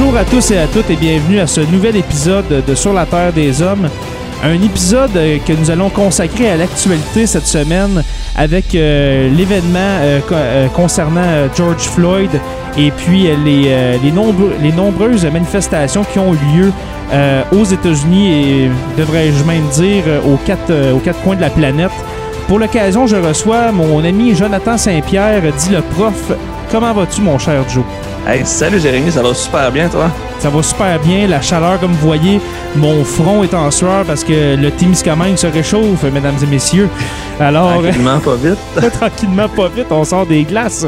Bonjour à tous et à toutes et bienvenue à ce nouvel épisode de Sur la Terre des Hommes. Un épisode euh, que nous allons consacrer à l'actualité cette semaine avec euh, l'événement euh, co- concernant George Floyd et puis les, nombreuses manifestations qui ont eu lieu aux États-Unis et devrais-je même dire aux quatre coins de la planète. Pour l'occasion, je reçois mon ami Jonathan Saint-Pierre, dit le prof. Comment vas-tu, mon cher Joe? Hey, salut Jérémy, ça va super bien toi? Ça va super bien. La chaleur, comme vous voyez, mon front est en sueur parce que le Témiscamingue se réchauffe, mesdames et messieurs. Alors, Tranquillement, pas vite. tranquillement, pas vite, on sort des glaces.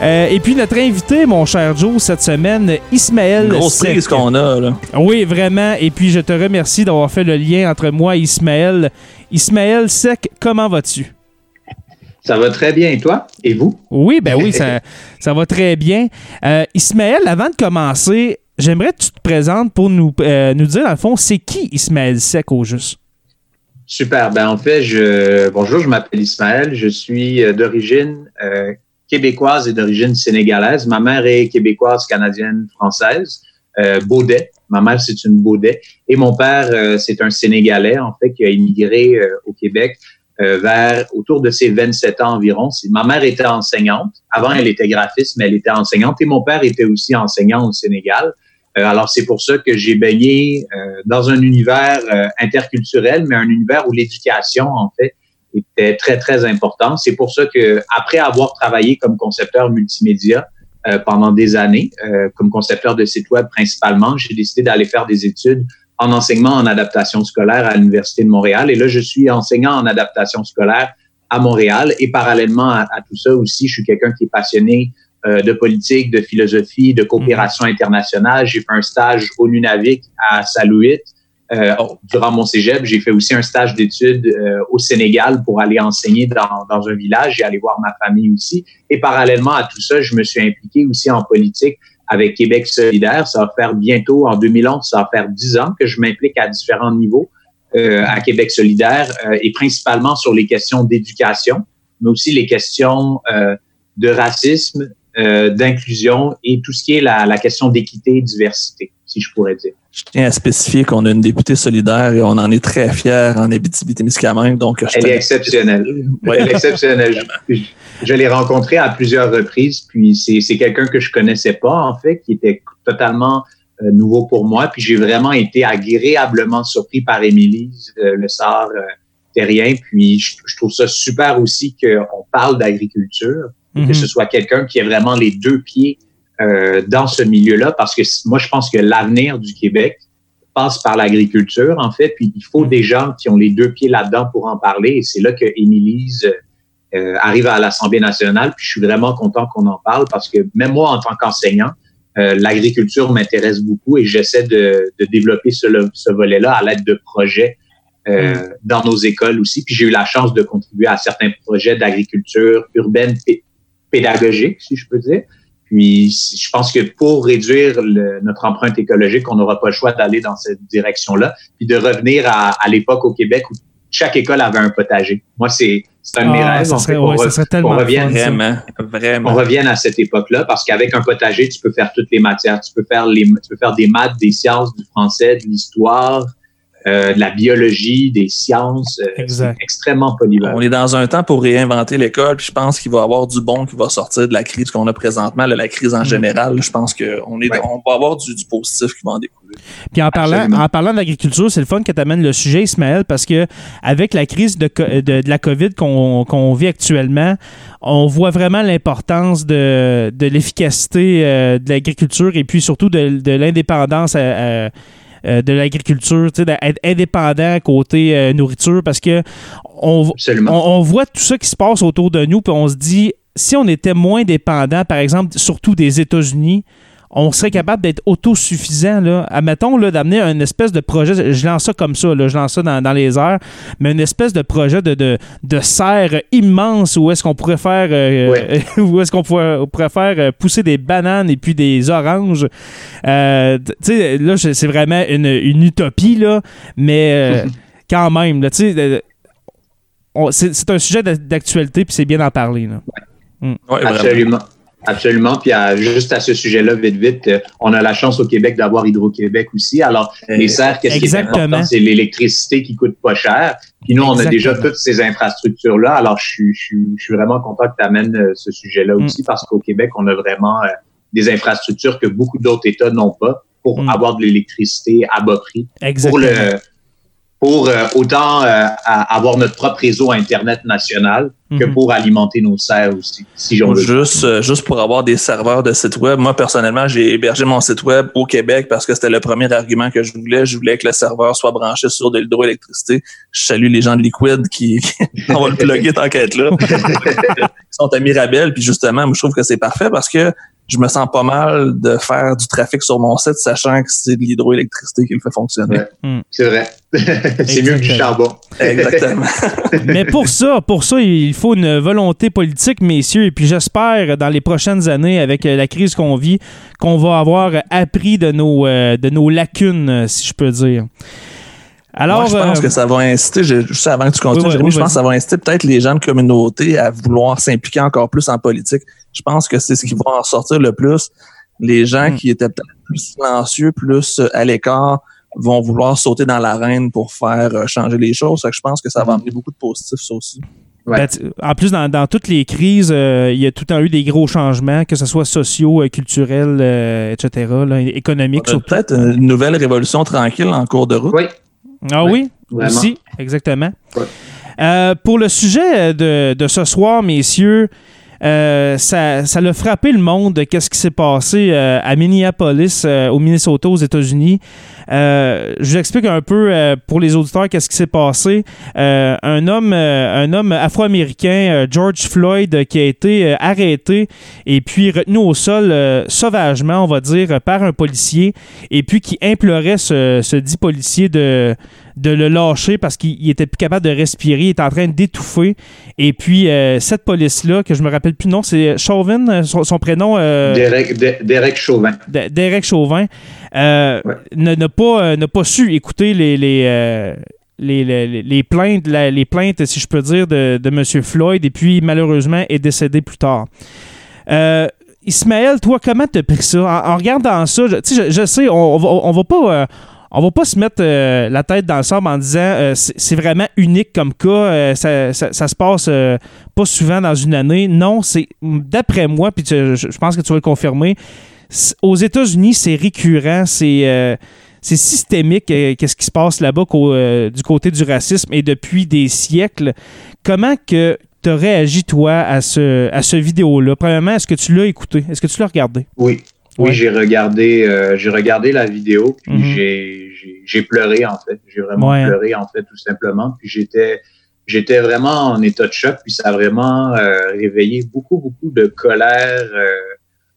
Euh, et puis notre invité, mon cher Joe, cette semaine, Ismaël. Grosse Sec. prise qu'on a là. Oui, vraiment. Et puis je te remercie d'avoir fait le lien entre moi et Ismaël. Ismaël Sec, comment vas-tu? Ça va très bien, et toi? Et vous? Oui, ben oui, ça, ça va très bien. Euh, Ismaël, avant de commencer, j'aimerais que tu te présentes pour nous, euh, nous dire, dans le fond, c'est qui Ismaël Sec au juste? Super. Ben, en fait, je, bonjour, je m'appelle Ismaël. Je suis euh, d'origine euh, québécoise et d'origine sénégalaise. Ma mère est québécoise, canadienne, française. Euh, Baudet. Ma mère, c'est une Baudet. Et mon père, euh, c'est un Sénégalais, en fait, qui a immigré euh, au Québec euh, vers autour de ses 27 ans environ. Ma mère était enseignante. Avant, elle était graphiste, mais elle était enseignante. Et mon père était aussi enseignant au Sénégal. Euh, alors, c'est pour ça que j'ai baigné euh, dans un univers euh, interculturel, mais un univers où l'éducation, en fait, était très, très importante. C'est pour ça que, après avoir travaillé comme concepteur multimédia euh, pendant des années, euh, comme concepteur de sites web principalement, j'ai décidé d'aller faire des études en enseignement en adaptation scolaire à l'Université de Montréal. Et là, je suis enseignant en adaptation scolaire à Montréal. Et parallèlement à, à tout ça aussi, je suis quelqu'un qui est passionné euh, de politique, de philosophie, de coopération internationale. J'ai fait un stage au Nunavik à Salouit. Euh, durant mon cégep, j'ai fait aussi un stage d'études euh, au Sénégal pour aller enseigner dans, dans un village et aller voir ma famille aussi. Et parallèlement à tout ça, je me suis impliqué aussi en politique avec Québec solidaire. Ça va faire bientôt, en 2011, ça va faire dix ans que je m'implique à différents niveaux euh, à Québec solidaire euh, et principalement sur les questions d'éducation, mais aussi les questions euh, de racisme, d'inclusion et tout ce qui est la, la question d'équité et diversité, si je pourrais dire. Je tiens à spécifier qu'on a une députée solidaire et on en est très fiers en Abitibi-Témiscamingue. Donc, je Elle est exceptionnelle. Ouais. Elle est exceptionnelle. Je, je- je l'ai rencontrée à plusieurs reprises, puis c'est quelqu'un que je connaissais pas, en fait, qui était totalement euh, nouveau pour moi. Puis j'ai vraiment été agréablement surpris par Émilie euh, Le Sart euh, Terrien. Puis je, je trouve ça super aussi qu'on parle d'agriculture, Mhm. que ce soit quelqu'un qui a vraiment les deux pieds euh, dans ce milieu-là, parce que moi, je pense que l'avenir du Québec passe par l'agriculture, en fait, puis il faut des gens qui ont les deux pieds là-dedans pour en parler, et c'est là que Émilise euh, arrive à l'Assemblée nationale, puis je suis vraiment content qu'on en parle, parce que même moi, en tant qu'enseignant, euh, l'agriculture m'intéresse beaucoup et j'essaie de, de développer ce, ce volet-là à l'aide de projets euh, dans nos écoles aussi. Puis j'ai eu la chance de contribuer à certains projets d'agriculture urbaine pé- pédagogique, si je peux dire. Puis je pense que pour réduire le- notre empreinte écologique, on n'aura pas le choix d'aller dans cette direction-là, puis de revenir à, à l'époque au Québec où chaque école avait un potager. Moi, c'est un de mes Ah, rêves. ça serait- qu'on ouais, ça serait tellement revienne. Vraiment, vraiment. on revienne à cette époque-là parce qu'avec un potager, tu peux faire toutes les matières. Tu peux faire les, tu peux faire des maths, des sciences, du français, de l'histoire, euh, de la biologie, des sciences. euh, Exact. extrêmement polyvalent. On est dans un temps pour réinventer l'école, puis je pense qu'il va y avoir du bon qui va sortir de la crise qu'on a présentement, là, la crise en Mm. général. Je pense qu'on est, Ouais. on va avoir du, du positif qui va en découler. Puis en parlant, Absolument. en parlant d'agriculture, c'est le fun que tu amènes le sujet, Ismaël, parce que avec la crise de, de, de la COVID qu'on qu'on vit actuellement, on voit vraiment l'importance de, de l'efficacité euh, de l'agriculture et puis surtout de, de l'indépendance euh, euh, de l'agriculture, d'être indépendant côté euh, nourriture, parce que on, on, on voit tout ça qui se passe autour de nous, puis on se dit, si on était moins dépendant, par exemple, surtout des États-Unis, on serait capable d'être autosuffisant. Là. Admettons là, d'amener un espèce de projet, je lance ça comme ça, là, je lance ça dans, dans les airs, mais une espèce de projet de, de, de serre immense où est-ce qu'on pourrait faire euh, Ouais. où est-ce qu'on pourrait, on pourrait faire euh, pousser des bananes et puis des oranges. Euh, tu sais, là, c'est vraiment une, une utopie, là, mais euh, quand même, là, tu sais, c'est c'est un sujet d'a- d'actualité puis c'est bien d'en parler. Là. Ouais, vraiment. Absolument. Absolument. Puis à- juste à ce sujet-là, vite, vite, euh, on a la chance au Québec d'avoir Hydro-Québec aussi. Alors, les serres, qu'est-ce qui est important? C'est l'électricité qui coûte pas cher. Puis nous, on a déjà toutes ces infrastructures-là. Alors, je suis, je, suis, je suis vraiment content que tu amènes ce sujet-là Mm. aussi parce qu'au Québec, on a vraiment euh, des infrastructures que beaucoup d'autres États n'ont pas pour Mm. avoir de l'électricité à bas prix. Pour Exactement. le pour euh, autant euh, avoir notre propre réseau Internet national que Mhm. pour alimenter nos serres aussi, si j'en veux. Juste, euh, juste pour avoir des serveurs de site web. Moi, personnellement, j'ai hébergé mon site web au Québec parce que c'était le premier argument que je voulais. Je voulais que le serveur soit branché sur de l'hydroélectricité. Je salue les gens de Liquid qui, on va le plugger être là. Ils sont à Mirabel. Puis justement, moi, je trouve que c'est parfait parce que je me sens pas mal de faire du trafic sur mon site, sachant que c'est de l'hydroélectricité qui le fait fonctionner. Ouais. C'est vrai. c'est mieux que du charbon. Exactement. Mais pour ça, pour ça, il faut une volonté politique, messieurs. Et puis j'espère dans les prochaines années, avec euh, la crise qu'on vit, qu'on va avoir appris de nos, euh, de nos lacunes, euh, si je peux dire. Alors, Moi, je pense euh, que ça va inciter, je- juste avant que tu continues, Oui, Jérémy, oui, je pense que ça va inciter peut-être les gens de communauté à vouloir s'impliquer encore plus en politique. Je pense que c'est ce qui va en sortir le plus. Les gens Mm. qui étaient peut-être plus silencieux, plus euh, à l'écart, vont vouloir sauter dans l'arène pour faire euh, changer les choses. Fait que je pense que ça va amener beaucoup de positifs, ça aussi. Ouais. Ben, en plus, dans, dans toutes les crises, euh, il y a tout le temps eu des gros changements, que ce soit sociaux, euh, culturels, euh, etc., là, économiques peut-être une nouvelle révolution tranquille en cours de route. Oui, Ah Ouais, oui, vraiment. aussi, exactement. Ouais. Euh, pour le sujet de, de ce soir, messieurs, euh, ça, ça l'a frappé le monde, qu'est-ce qui s'est passé euh, à Minneapolis, euh, au Minnesota, aux États-Unis. Je vous explique un peu pour les auditeurs qu'est-ce qui s'est passé. Un homme, un homme afro-américain, George Floyd, qui a été arrêté et puis retenu au sol sauvagement, on va dire, par un policier, et puis qui implorait ce, ce dit policier de de le lâcher parce qu'il il était plus capable de respirer, il était en train d'étouffer. Et puis, euh, cette police-là, que je me rappelle plus le nom, c'est Chauvin, euh, son, son prénom, euh, Derek, De- Derek Chauvin. Derek Chauvin, euh, Ouais. n'a pas, n'a pas su écouter les, les, les, les- les plaintes, la- les plaintes, si je peux dire, de, de M. Floyd, et puis malheureusement est décédé plus tard. Euh, Ismaël, toi, comment t'as pris ça? En, en regardant ça, je, tu sais, je, je sais, on, on va, on va pas. euh, on va pas se mettre euh, la tête dans le sable en disant euh, c'est vraiment unique comme cas, euh, ça, ça- se passe pas souvent dans une année. Non, c'est d'après moi, puis je, pense que tu vas le confirmer, aux États-Unis, c'est récurrent, c'est c'est systémique, qu'est-ce qui se passe là-bas du côté du racisme et depuis des siècles. Comment que tu as réagi, toi, à ce, à ce vidéo-là? Premièrement, est-ce que tu l'as écouté? Est-ce que tu l'as regardé? Oui. Ouais. Oui, j'ai regardé, euh, j'ai regardé la vidéo, puis Mhm. j'ai, pleuré en fait. J'ai vraiment Ouais. pleuré en fait, tout simplement. Puis j'étais, j'étais vraiment en état de choc, puis ça a vraiment euh, réveillé beaucoup, beaucoup de colère euh,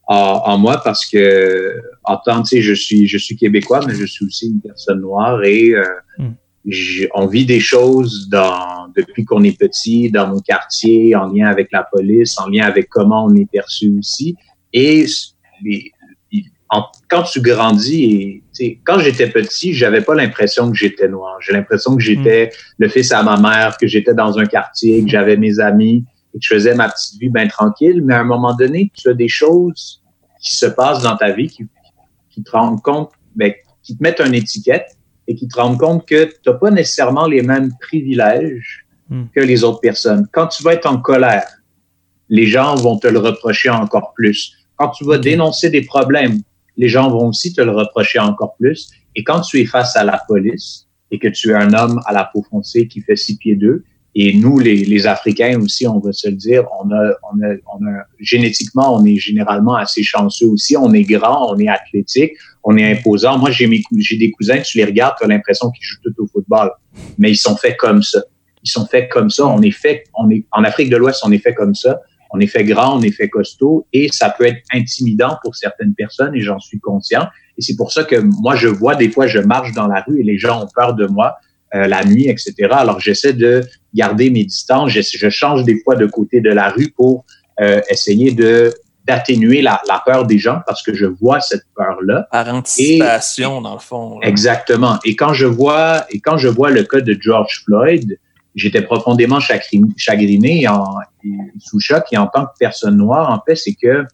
en, en moi parce que, en tant, tu sais, je suis, je suis québécois, mais je suis aussi une personne noire et euh, Mm. j'ai- on vit des choses dans, depuis qu'on est petit, dans mon quartier, en lien avec la police, en lien avec comment on est perçu aussi. Et les- quand tu grandis et quand j'étais petit, j'avais pas l'impression que j'étais noir. J'ai l'impression que j'étais le fils à ma mère, que j'étais dans un quartier, que j'avais mes amis et que je faisais ma petite vie bien tranquille. Mais à un moment donné, tu as des choses qui se passent dans ta vie qui, qui te rendent compte, ben, qui te mettent une étiquette et qui te rendent compte que tu n'as pas nécessairement les mêmes privilèges hmm. que les autres personnes. Quand tu vas être en colère, les gens vont te le reprocher encore plus. Quand tu vas dénoncer des problèmes, les gens vont aussi te le reprocher encore plus. Et quand tu es face à la police et que tu es un homme à la peau foncée qui fait six pieds deux, et nous, les, les Africains aussi, on va se le dire, on a, on a, on a, génétiquement, on est généralement assez chanceux aussi. On est grand, on est athlétique, on est imposant. Moi, j'ai mes, j'ai des cousins, tu les regardes, tu as l'impression qu'ils jouent tout au football, mais ils sont faits comme ça. Ils sont faits comme ça. On est fait, on est en Afrique de l'Ouest, on est fait comme ça on est fait grand, on est fait costaud et ça peut être intimidant pour certaines personnes et j'en suis conscient. Et c'est pour ça que moi, je vois des fois, je marche dans la rue et les gens ont peur de moi euh, la nuit, etc. Alors, j'essaie de garder mes distances. Je, change des fois de côté de la rue pour euh, essayer de d'atténuer la, la, peur des gens parce que je vois cette peur-là. Par anticipation, dans le fond. Exactement. Et quand je vois et quand je vois le cas de George Floyd, j'étais profondément chagriné en, sous choc. Et en tant que personne noire, en fait, c'est que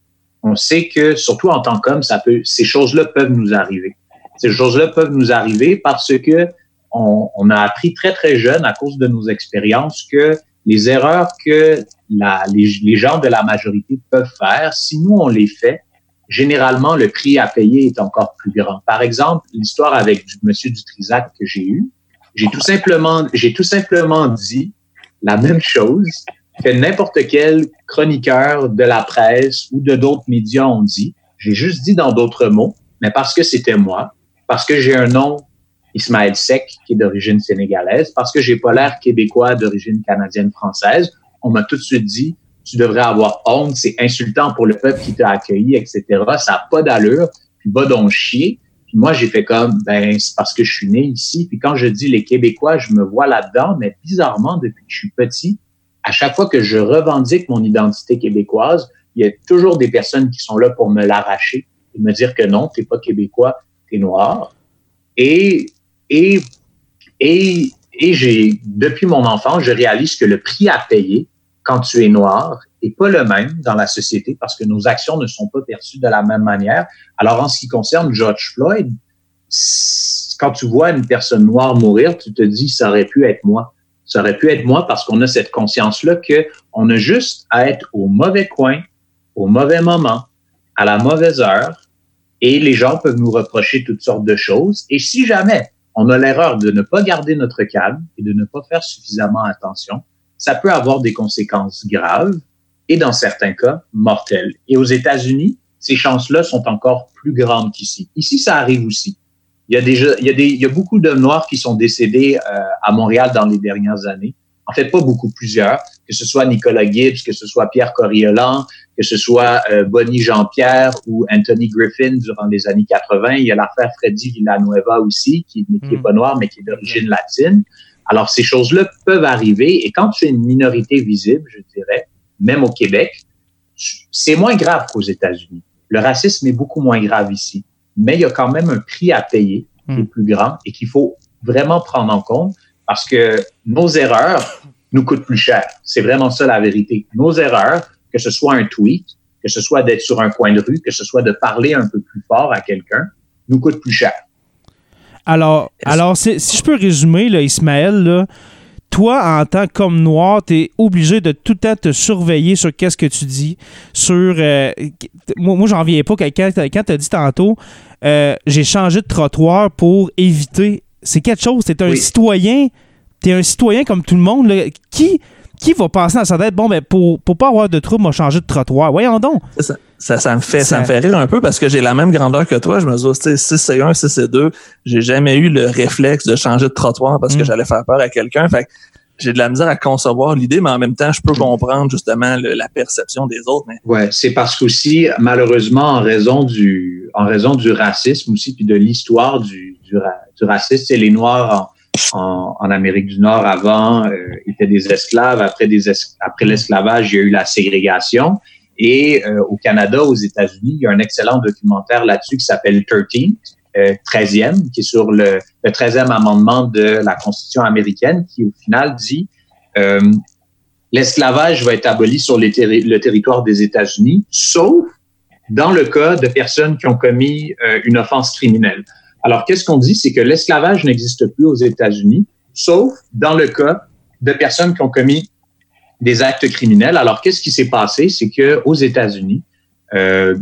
on sait que, surtout en tant qu'homme, ça peut, ces choses-là peuvent nous arriver. Ces choses-là peuvent nous arriver parce que on, on, a appris très très jeune à cause de nos expériences que les erreurs que la, les, gens de la majorité peuvent faire, si nous on les fait, généralement le prix à payer est encore plus grand. Par exemple, l'histoire avec Monsieur Dutrisac que j'ai eue, j'ai tout simplement, dit la même chose que n'importe quel chroniqueur de la presse ou de d'autres médias ont dit. J'ai juste dit dans d'autres mots, mais parce que c'était moi, parce que j'ai un nom Ismaël Sek qui est d'origine sénégalaise, parce que j'ai pas l'air québécois d'origine canadienne-française, on m'a tout de suite dit tu devrais avoir honte, c'est insultant pour le peuple qui t'a accueilli, etc. Ça n'a pas d'allure, puis va donc chier. Moi, j'ai fait comme, ben, c'est parce que je suis né ici. Puis quand je dis les Québécois, je me vois là-dedans, mais bizarrement, depuis que je suis petit, à chaque fois que je revendique mon identité québécoise, il y a toujours des personnes qui sont là pour me l'arracher et me dire que non, t'es pas québécois, t'es noir. Et, et, et, et j'ai, depuis mon enfance, je réalise que le prix à payer quand tu es noir est pas le même dans la société parce que nos actions ne sont pas perçues de la même manière. Alors, en ce qui concerne George Floyd, quand tu vois une personne noire mourir, tu te dis, ça aurait pu être moi. Ça aurait pu être moi parce qu'on a cette conscience-là que on a juste à être au mauvais coin, au mauvais moment, à la mauvaise heure, et les gens peuvent nous reprocher toutes sortes de choses. Et si jamais on a l'erreur de ne pas garder notre calme et de ne pas faire suffisamment attention, ça peut avoir des conséquences graves et dans certains cas mortelles. Et aux États-Unis, ces chances-là sont encore plus grandes qu'ici. Ici, ça arrive aussi. Il y a déjà, il y a des, il y a beaucoup d'hommes noirs qui sont décédés euh, à Montréal dans les dernières années. En fait, pas beaucoup, plusieurs. Que ce soit Nicolas Gibbs, que ce soit Pierre Coriolan, que ce soit euh, Bonnie Jean-Pierre ou Anthony Griffin durant les années 80. Il y a l'affaire Freddy Villanueva aussi, qui, qui est hmm. pas noir, mais qui est d'origine latine. Alors, ces choses-là peuvent arriver. Et quand tu es une minorité visible, je dirais, même au Québec, c'est moins grave qu'aux États-Unis. Le racisme est beaucoup moins grave ici. Mais il y a quand même un prix à payer qui est hmm. plus grand et qu'il faut vraiment prendre en compte parce que nos erreurs nous coûtent plus cher. C'est vraiment ça la vérité. Nos erreurs, que ce soit un tweet, que ce soit d'être sur un coin de rue, que ce soit de parler un peu plus fort à quelqu'un, nous coûtent plus cher. Alors, alors si je peux résumer, là, Ismaël, là, toi, en tant qu'homme noir, tu es obligé de tout le temps te surveiller sur qu'est-ce que tu dis. Sur. Euh, moi, moi j'en viens pas quand, quand tu as dit tantôt, euh, j'ai changé de trottoir pour éviter. C'est quelque chose. Tu es un citoyen. Tu es un citoyen comme tout le monde. Qui, qui va passer dans sa tête, bon, ben, pour, pour pas avoir de trouble, m'a changé de trottoir? Voyons donc. Ça, ça, ça, me fait, ça... me fait rire un peu parce que j'ai la même grandeur que toi. Je me dis, 6 c'est 1, 6 c'est 2. J'ai jamais eu le réflexe de changer de trottoir parce que mm. j'allais faire peur à quelqu'un. Fait j'ai de la misère à concevoir l'idée, mais en même temps, je peux comprendre justement la perception des autres. Mais... Ouais, c'est parce qu'aussi, malheureusement, en raison du, en raison du racisme aussi, puis de l'histoire du, du, du racisme, c'est les Noirs en, en, Amérique du Nord avant euh, étaient des esclaves. Après, des après l'esclavage, il y a eu la ségrégation. Et euh, au Canada, aux États-Unis, il y a un excellent documentaire là-dessus qui s'appelle 13, euh, 13e, qui est sur le, le 13e amendement de la Constitution américaine, qui au final dit euh, l'esclavage va être aboli sur le territoire des États-Unis, sauf dans le cas de personnes qui ont commis euh, une offense criminelle. Alors, qu'est-ce qu'on dit? C'est que l'esclavage n'existe plus aux États-Unis, sauf dans le cas de personnes qui ont commis des actes criminels. Alors, qu'est-ce qui s'est passé? C'est que aux États-Unis, euh,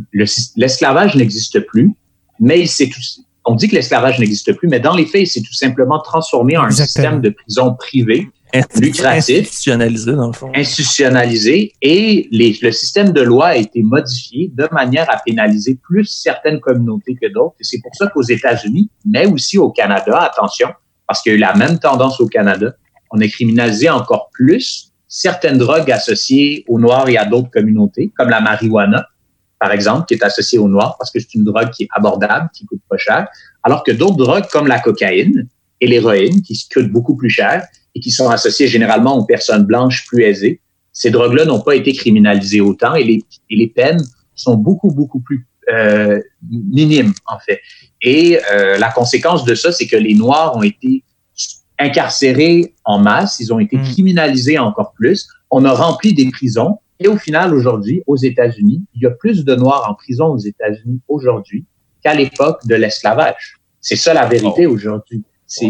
l'esclavage n'existe plus, mais il s'est tout, on dit que l'esclavage n'existe plus, mais dans les faits, il s'est tout simplement transformé en un système de prison privée lucratif, institutionnalisé dans le fond. Institutionnalisé et les, le système de loi a été modifié de manière à pénaliser plus certaines communautés que d'autres. Et c'est pour ça qu'aux États-Unis, mais aussi au Canada, attention, parce qu'il y a eu la même tendance au Canada, on a criminalisé encore plus certaines drogues associées aux Noirs et à d'autres communautés, comme la marijuana, par exemple, qui est associée aux Noirs parce que c'est une drogue qui est abordable, qui coûte pas cher, alors que d'autres drogues comme la cocaïne et l'héroïne, qui coûtent beaucoup plus cher et qui sont associées généralement aux personnes blanches plus aisées, ces drogues-là n'ont pas été criminalisées autant et les, et les peines sont beaucoup, beaucoup plus euh, minimes, en fait. Et euh, la conséquence de ça, c'est que les Noirs ont été incarcérés en masse, ils ont été mm. criminalisés encore plus. On a rempli des prisons. Et au final, aujourd'hui, aux États-Unis, il y a plus de Noirs en prison aux États-Unis aujourd'hui qu'à l'époque de l'esclavage. C'est ça la vérité aujourd'hui. C'est,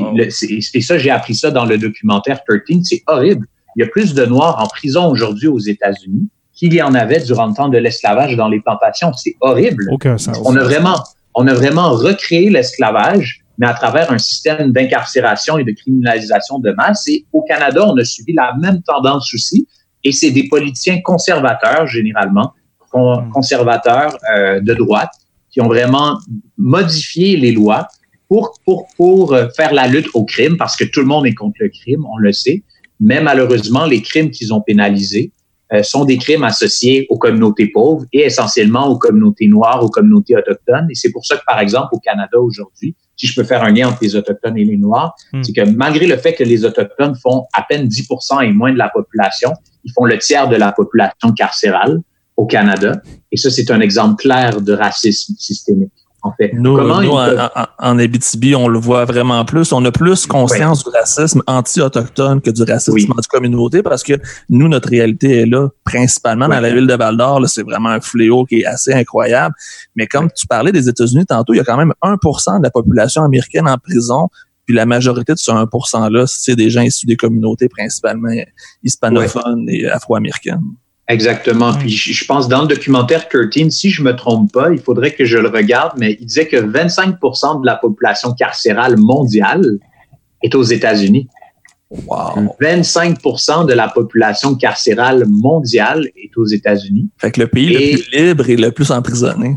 et ça, j'ai appris ça dans le documentaire 13. C'est horrible. Il y a plus de Noirs en prison aujourd'hui aux États-Unis qu'il y en avait durant le temps de l'esclavage dans les plantations. C'est horrible. Aucun sens. On a vraiment, on a vraiment recréé l'esclavage mais à travers un système d'incarcération et de criminalisation de masse. Et au Canada, on a suivi la même tendance aussi, et c'est des politiciens conservateurs, généralement, hmm. conservateurs euh, de droite, qui ont vraiment modifié les lois pour, pour, pour euh, faire la lutte au crime, parce que tout le monde est contre le crime, on le sait, mais malheureusement, les crimes qu'ils ont pénalisés euh, sont des crimes associés aux communautés pauvres et essentiellement aux communautés noires, aux communautés autochtones. Et c'est pour ça que, par exemple, au Canada aujourd'hui, si je peux faire un lien entre les Autochtones et les Noirs, hmm. c'est que malgré le fait que les Autochtones font à peine 10% et moins de la population, ils font le tiers de la population carcérale au Canada. Et ça, c'est un exemple clair de racisme systémique. En fait, nous, en, Abitibi, on le voit vraiment plus. On a plus conscience du racisme anti-autochtone que du racisme anti-communauté parce que nous, notre réalité est là, principalement dans la ville de Val-d'Or. C'est vraiment un fléau qui est assez incroyable. Mais comme tu parlais des États-Unis tantôt, il y a quand même 1% de la population américaine en prison. Puis la majorité de ce 1%-là, c'est des gens issus des communautés principalement hispanophones et afro-américaines. Exactement. Puis je pense dans le documentaire 13, si je me trompe pas, il faudrait que je le regarde, mais il disait que 25% de la population carcérale mondiale est aux États-Unis. Wow. 25% de la population carcérale mondiale est aux États-Unis. Fait que le pays le plus libre et le plus emprisonné.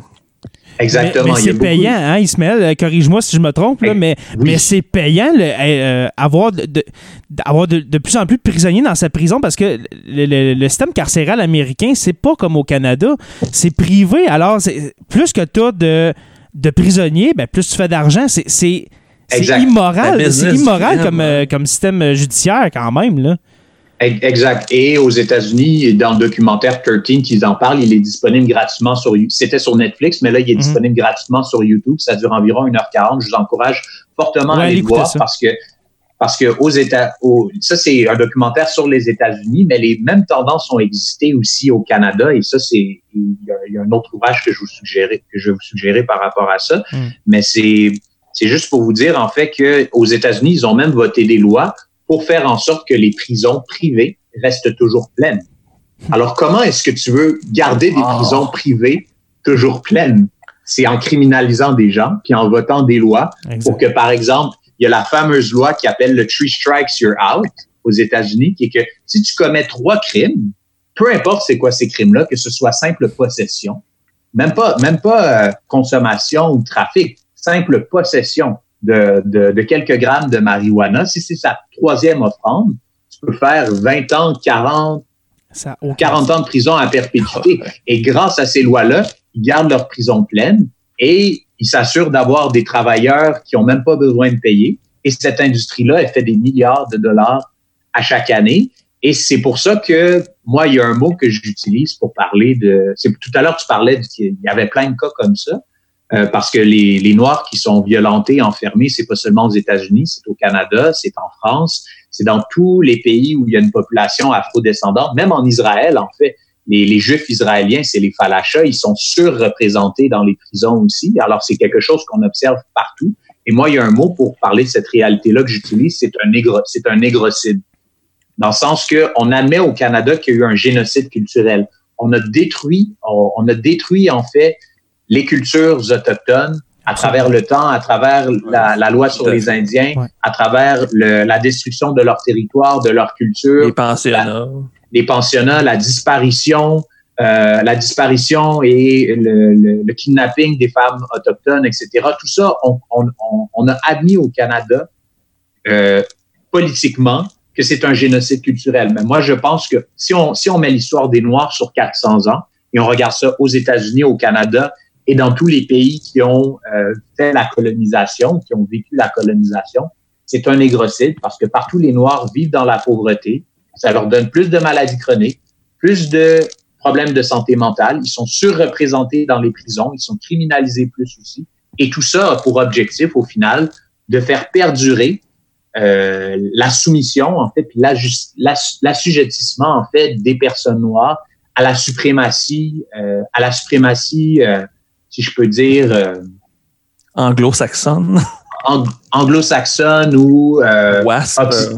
Exactement. Mais, c'est payant, hein, Ismaël? Euh, corrige-moi si je me trompe, mais, mais c'est payant le, euh, avoir, de, de, plus en plus de prisonniers dans sa prison parce que le, système carcéral américain, c'est pas comme au Canada. C'est privé. Alors, plus que tu as de, de prisonniers, ben, plus tu fais d'argent. C'est immoral. C'est immoral comme, euh, comme système judiciaire quand même. Là. Exact. Et aux États-Unis, dans le documentaire 13 qu'ils en parlent, il est disponible gratuitement sur C'était sur Netflix, mais là, il est mhm. disponible gratuitement sur YouTube. Ça dure environ 1h40. Je vous encourage fortement à aller voir parce que parce que aux États, ça c'est un documentaire sur les États-Unis, mais les mêmes tendances ont existé aussi au Canada et ça c'est il, y, a un autre ouvrage que je vous suggérer que je vais vous suggérer par rapport à ça, mhm. mais c'est c'est juste pour vous dire en fait que aux États-Unis ils ont même voté des lois pour faire en sorte que les prisons privées restent toujours pleines. Alors, comment est-ce que tu veux garder des ah. prisons privées toujours pleines? C'est en criminalisant des gens, puis en votant des lois pour que, par exemple, il y a la fameuse loi qui appelle le Three Strikes, You're Out aux États-Unis, qui est que si tu commets trois crimes, peu importe c'est quoi ces crimes-là, que ce soit simple possession, même pas, même pas euh, consommation ou trafic, simple possession, de, de, de, quelques grammes de marijuana, si c'est sa troisième offrande, tu peux faire 20 ans, 40, Ça, 40 ans de prison à perpétuité. Et grâce à ces lois-là, ils gardent leur prison pleine et ils s'assurent d'avoir des travailleurs qui ont même pas besoin de payer. Et cette industrie-là, elle fait des milliards de dollars à chaque année. Et c'est pour ça que moi, il y a un mot que j'utilise pour parler de. Tout à l'heure, tu parlais qu'il y avait plein de cas comme ça. Euh, parce que les, les, Noirs qui sont violentés, enfermés, c'est pas seulement aux États-Unis, c'est au Canada, c'est en France, c'est dans tous les pays où il y a une population afro-descendante, même en Israël, en fait. Les, les Juifs israéliens, c'est les falachas, ils sont surreprésentés dans les prisons aussi. Alors, c'est quelque chose qu'on observe partout. Et moi, il y a un mot pour parler de cette réalité-là que j'utilise, c'est un, négro, c'est un négrocide. Dans le sens que on admet au Canada qu'il y a eu un génocide culturel. On a détruit, on, on a détruit, en fait, les cultures autochtones à travers le temps, à travers la, la loi sur les Indiens, à travers le, la destruction de leur territoire, de leur culture. Les pensionnats. les pensionnats, la disparition, euh, la disparition et le, le, le, kidnapping des femmes autochtones, etc. Tout ça, on, on, on a admis au Canada euh, politiquement que c'est un génocide culturel. Mais moi, je pense que si on, si on met l'histoire des Noirs sur 400 ans et on regarde ça aux États-Unis, au Canada et dans tous les pays qui ont euh, fait la colonisation, qui ont vécu la colonisation, c'est un négrocide parce que partout les Noirs vivent dans la pauvreté. Ça leur donne plus de maladies chroniques, plus de problèmes de santé mentale. Ils sont surreprésentés dans les prisons, ils sont criminalisés plus aussi. Et tout ça a pour objectif, au final, de faire perdurer euh, la soumission, en fait, puis l'assujettissement, en fait, des personnes noires à la suprématie, euh, à la suprématie euh, si je peux dire... Euh, anglo-saxonne. anglo-saxonne ou, euh,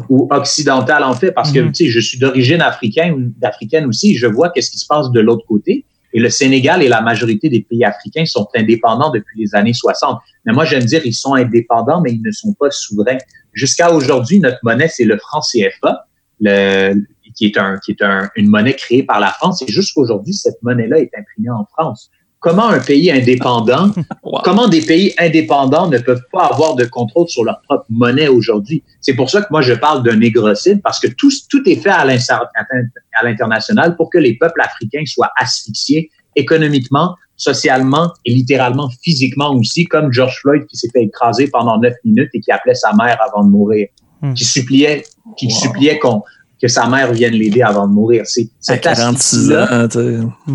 ou occidentale, en fait, parce que, mhm. tu sais, je suis d'origine africaine, africaine aussi, je vois qu'est-ce qui se passe de l'autre côté. Et le Sénégal et la majorité des pays africains sont indépendants depuis les années 60. Mais moi, j'aime dire, ils sont indépendants, mais ils ne sont pas souverains. Jusqu'à aujourd'hui, notre monnaie, c'est le franc CFA, le, qui est, un, qui est un, une monnaie créée par la France. Et jusqu'aujourd'hui, cette monnaie-là est imprimée en France comment un pays indépendant, comment des pays indépendants ne peuvent pas avoir de contrôle sur leur propre monnaie aujourd'hui? C'est pour ça que moi je parle d'un négrocide parce que tout, tout est fait à l'international pour que les peuples africains soient asphyxiés économiquement, socialement et littéralement physiquement aussi, comme George Floyd qui s'est fait écraser pendant neuf minutes et qui appelait sa mère avant de mourir, hmm. qui suppliait, qui suppliait qu'on que sa mère vienne l'aider avant de mourir. C'est cette asphyxie-là,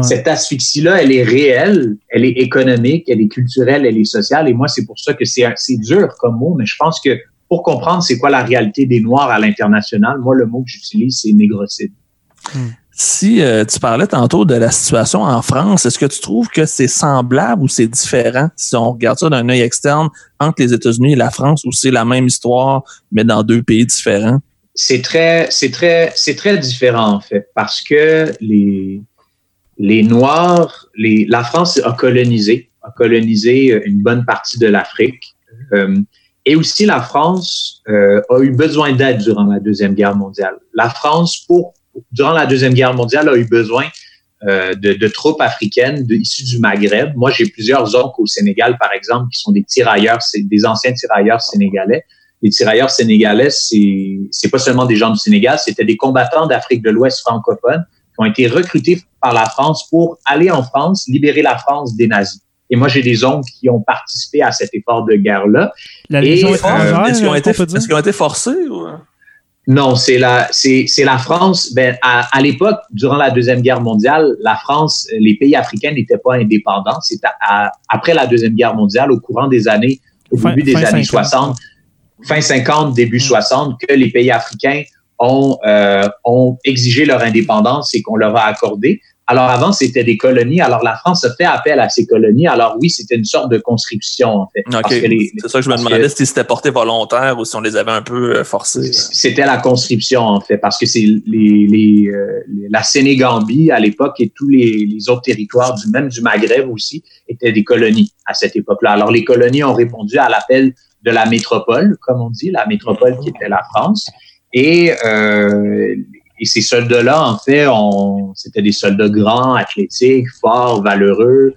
cette asphyxie-là, elle est réelle, elle est économique, elle est culturelle, elle est sociale. Et moi, c'est pour ça que c'est dur comme mot, mais je pense que pour comprendre c'est quoi la réalité des Noirs à l'international, moi, le mot que j'utilise, c'est négrocide. Hmm. Si euh, tu parlais tantôt de la situation en France, est-ce que tu trouves que c'est semblable ou c'est différent? Si on regarde ça d'un œil externe entre les États-Unis et la France ou c'est la même histoire mais dans deux pays différents? C'est très, c'est très, c'est très différent en fait, parce que les les Noirs, la France a colonisé, a colonisé une bonne partie de l'Afrique, euh, et aussi la France euh, a eu besoin d'aide durant la deuxième guerre mondiale. La France, pour durant la deuxième guerre mondiale, a eu besoin euh, de, troupes africaines issues du Maghreb. Moi, j'ai plusieurs oncles au Sénégal, par exemple, qui sont des tirailleurs, des anciens tirailleurs sénégalais les tirailleurs sénégalais, c'est, c'est pas seulement des gens du Sénégal, c'était des combattants d'Afrique de l'Ouest francophone qui ont été recrutés par la France pour aller en France, libérer la France des nazis. Et moi, j'ai des oncles qui ont participé à cet effort de guerre-là. La Légion euh, est-ce qu'ils ont, été, ont forcés? Ou? Non, c'est la, c'est, c'est la France. Ben, à, à, l'époque, durant la Deuxième Guerre mondiale, la France, les pays africains n'étaient pas indépendants. C'est après la Deuxième Guerre mondiale, au courant des années, au début des années 60, fin 50, début 60, mm. que les pays africains ont, euh, ont exigé leur indépendance et qu'on leur a accordé. Alors avant, c'était des colonies. Alors la France a fait appel à ces colonies. Alors oui, c'était une sorte de conscription en fait. c'est ça que je me demandais si c'était porté volontaire ou si on les avait un peu euh, forcés. C'était la conscription en fait, parce que c'est les, les, euh, la Sénégambie à l'époque et tous les, les, autres territoires du même du Maghreb aussi étaient des colonies à cette époque-là. Alors les colonies ont répondu à l'appel de la métropole, comme on dit, la métropole qui était la France. Et, euh, ces soldats-là, en fait, c'était des soldats grands, athlétiques, forts, valeureux,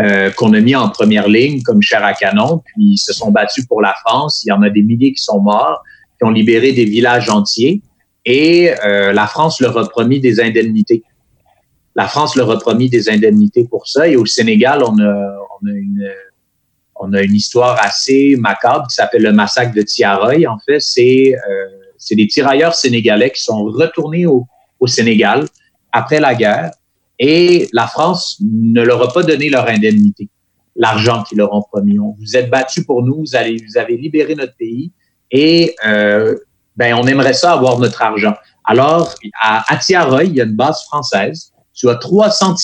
euh, qu'on a mis en première ligne comme chair à canon, puis ils se sont battus pour la France. Il y en a des milliers qui sont morts, qui ont libéré des villages entiers. Et euh, la France leur a promis des indemnités. La France leur a promis des indemnités pour ça. Et au Sénégal, on a, on a une, on a une histoire assez macabre qui s'appelle le massacre de Tiaroy. En fait, c'est euh, des tirailleurs sénégalais qui sont retournés au, au Sénégal après la guerre et la France ne leur a pas donné leur indemnité, l'argent qu'ils leur ont promis. On vous êtes battus pour nous, vous, avez libéré notre pays et euh, ben on aimerait ça avoir notre argent. Alors à Atiaroy, il y a une base française. Tu as 300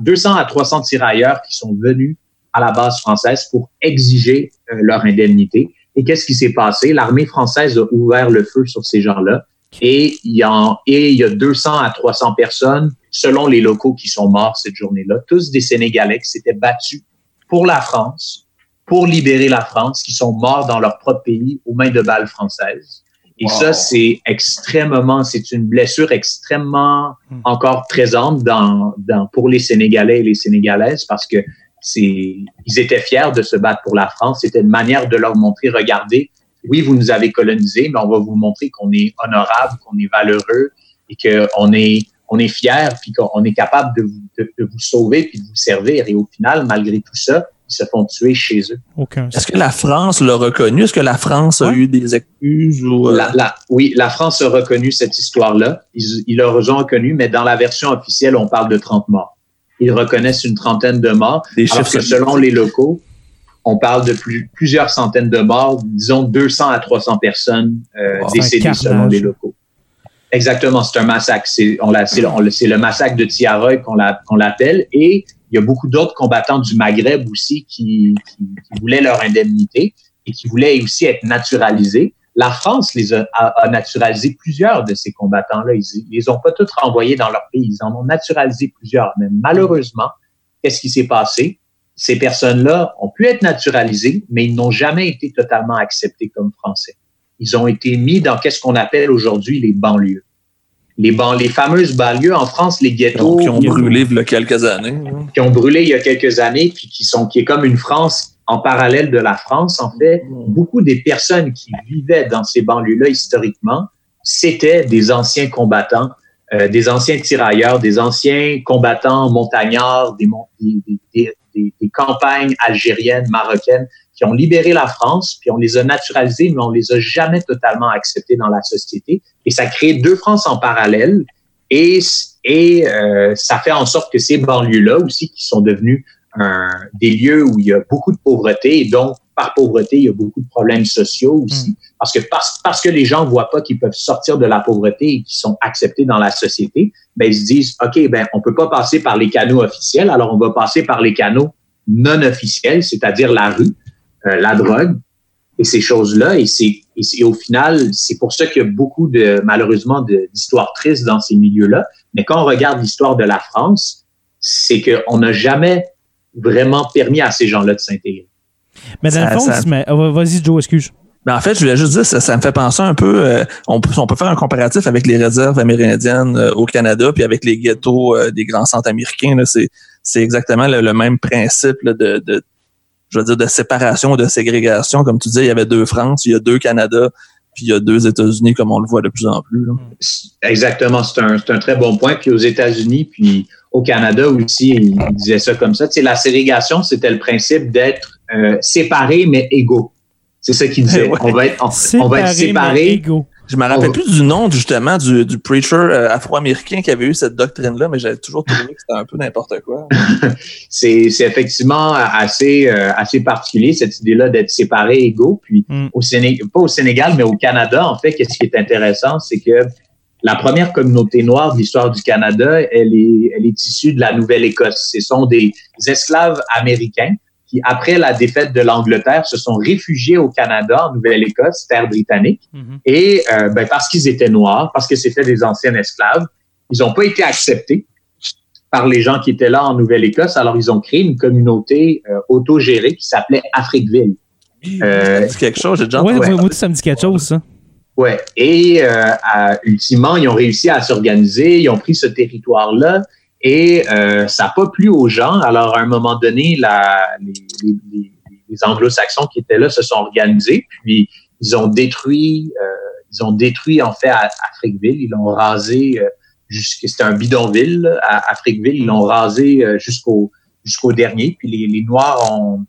200 à 300 tirailleurs qui sont venus à la base française pour exiger euh, leur indemnité. Et qu'est-ce qui s'est passé? L'armée française a ouvert le feu sur ces gens-là. Et il, y a, et il y a 200 à 300 personnes, selon les locaux, qui sont morts cette journée-là. Tous des Sénégalais qui s'étaient battus pour la France, pour libérer la France, qui sont morts dans leur propre pays aux mains de balles françaises. Et ça, c'est extrêmement, c'est une blessure extrêmement hmm. encore présente dans, dans, pour les Sénégalais et les Sénégalaises parce que ils étaient fiers de se battre pour la France. C'était une manière de leur montrer, regardez, oui, vous nous avez colonisés, mais on va vous montrer qu'on est honorable, qu'on est valeureux et qu'on est, on est fier, puis qu'on est capable de vous, de, vous sauver puis de vous servir. Et au final, malgré tout ça, ils se font tuer chez eux. Est-ce que la France l'a reconnu? Est-ce que la France a eu des excuses? Ou, euh? la, oui, la France a reconnu cette histoire-là. Ils, ils l'ont reconnu, mais dans la version officielle, on parle de 30 morts ils reconnaissent une trentaine de morts. Des alors que selon les locaux, on parle de plusieurs centaines de morts, disons 200 à 300 personnes euh, décédées selon les locaux. Exactement, c'est un massacre. C'est on, le massacre de Tiaroy qu'on l'appelle. Et il y a beaucoup d'autres combattants du Maghreb aussi qui, qui, voulaient leur indemnité et qui voulaient aussi être naturalisés. La France les a, naturalisé plusieurs de ces combattants-là. Ils, les ont pas tous renvoyés dans leur pays. Ils en ont naturalisé plusieurs. Mais malheureusement, qu'est-ce qui s'est passé? Ces personnes-là ont pu être naturalisées, mais ils n'ont jamais été totalement acceptés comme Français. Ils ont été mis dans qu'est-ce qu'on appelle aujourd'hui les banlieues. Les, ban les fameuses banlieues en France, les ghettos. qui ont brûlé il y a quelques années. Qui ont brûlé il y a quelques années, puis qui sont, qui est comme une France en parallèle de la France, en fait, mm. beaucoup des personnes qui vivaient dans ces banlieues-là historiquement, c'était des anciens combattants, euh, des anciens tirailleurs, des anciens combattants montagnards, des, des, des, des, campagnes algériennes, marocaines, qui ont libéré la France, puis on les a naturalisés, mais on les a jamais totalement acceptés dans la société. Et ça crée deux France en parallèle. Et, et euh, ça fait en sorte que ces banlieues-là aussi, qui sont devenues des lieux où il y a beaucoup de pauvreté et donc par pauvreté, il y a beaucoup de problèmes sociaux aussi. Mm. Parce que parce, que les gens voient pas qu'ils peuvent sortir de la pauvreté et qu'ils sont acceptés dans la société, ben ils se disent OK, ben on peut pas passer par les canaux officiels, alors on va passer par les canaux non officiels, c'est-à-dire la rue, euh, la drogue et ces choses-là. Et c'est et, au final, c'est pour ça qu'il y a beaucoup de malheureusement d'histoires tristes dans ces milieux-là. Mais quand on regarde l'histoire de la France, c'est qu'on n'a jamais vraiment permis à ces gens-là de s'intégrer. Mais dans le fond, oh, vas-y, Joe, excuse. Ben en fait, je voulais juste dire, ça, ça me fait penser un peu, euh, on, peut, on peut faire un comparatif avec les réserves amérindiennes euh, au Canada, puis avec les ghettos euh, des grands centres américains. C'est, c'est exactement le, même principe de, de, je veux dire, de séparation, de ségrégation. Comme tu disais, il y avait deux France, il y a deux Canada, puis il y a deux États-Unis, comme on le voit de plus en plus. Exactement, c'est un, un très bon point. Puis aux États-Unis, puis au Canada aussi, il disait ça comme ça. Tu la ségrégation, c'était le principe d'être euh, séparés mais égaux. C'est ça qu'il disait. On va être, on, va être séparés. Je me rappelle plus du nom justement du, du preacher euh, afro-américain qui avait eu cette doctrine-là, mais j'avais toujours trouvé que c'était un peu n'importe quoi. c'est effectivement assez euh, assez particulier cette idée-là d'être séparés égaux. Puis mm. au Sénégal, pas au Sénégal, mais au Canada, en fait, qu'est-ce qui est intéressant, c'est que la première communauté noire de l'histoire du Canada, elle est, elle est issue de la Nouvelle-Écosse. Ce sont des esclaves américains qui, après la défaite de l'Angleterre, se sont réfugiés au Canada, en Nouvelle-Écosse, terre britannique. Mhm. Et euh, ben, parce qu'ils étaient noirs, parce que c'était des anciens esclaves, ils n'ont pas été acceptés par les gens qui étaient là en Nouvelle-Écosse. Alors, ils ont créé une communauté euh, autogérée qui s'appelait Afriqueville. Euh, c'est quelque chose, j'ai déjà ouais, ouais, ça me dit quelque chose, ça. Ouais. Et euh, ultimement, ils ont réussi à s'organiser, ils ont pris ce territoire-là et euh, ça n'a pas plu aux gens. Alors, à un moment donné, la, les, les, les anglo-saxons qui étaient là se sont organisés, puis ils ont détruit, euh, ils ont détruit en fait Afriqueville. Ils l'ont rasé euh, jusqu'à c'était un bidonville à Afriqueville. Ils l'ont rasé euh, jusqu'au jusqu'au dernier. Puis les, les Noirs ont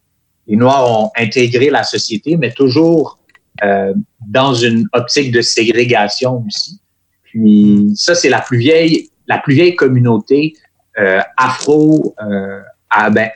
les Noirs ont intégré la société, mais toujours euh, dans une optique de ségrégation aussi. Puis ça, c'est la plus vieille, la plus vieille communauté euh, afro, euh, ben,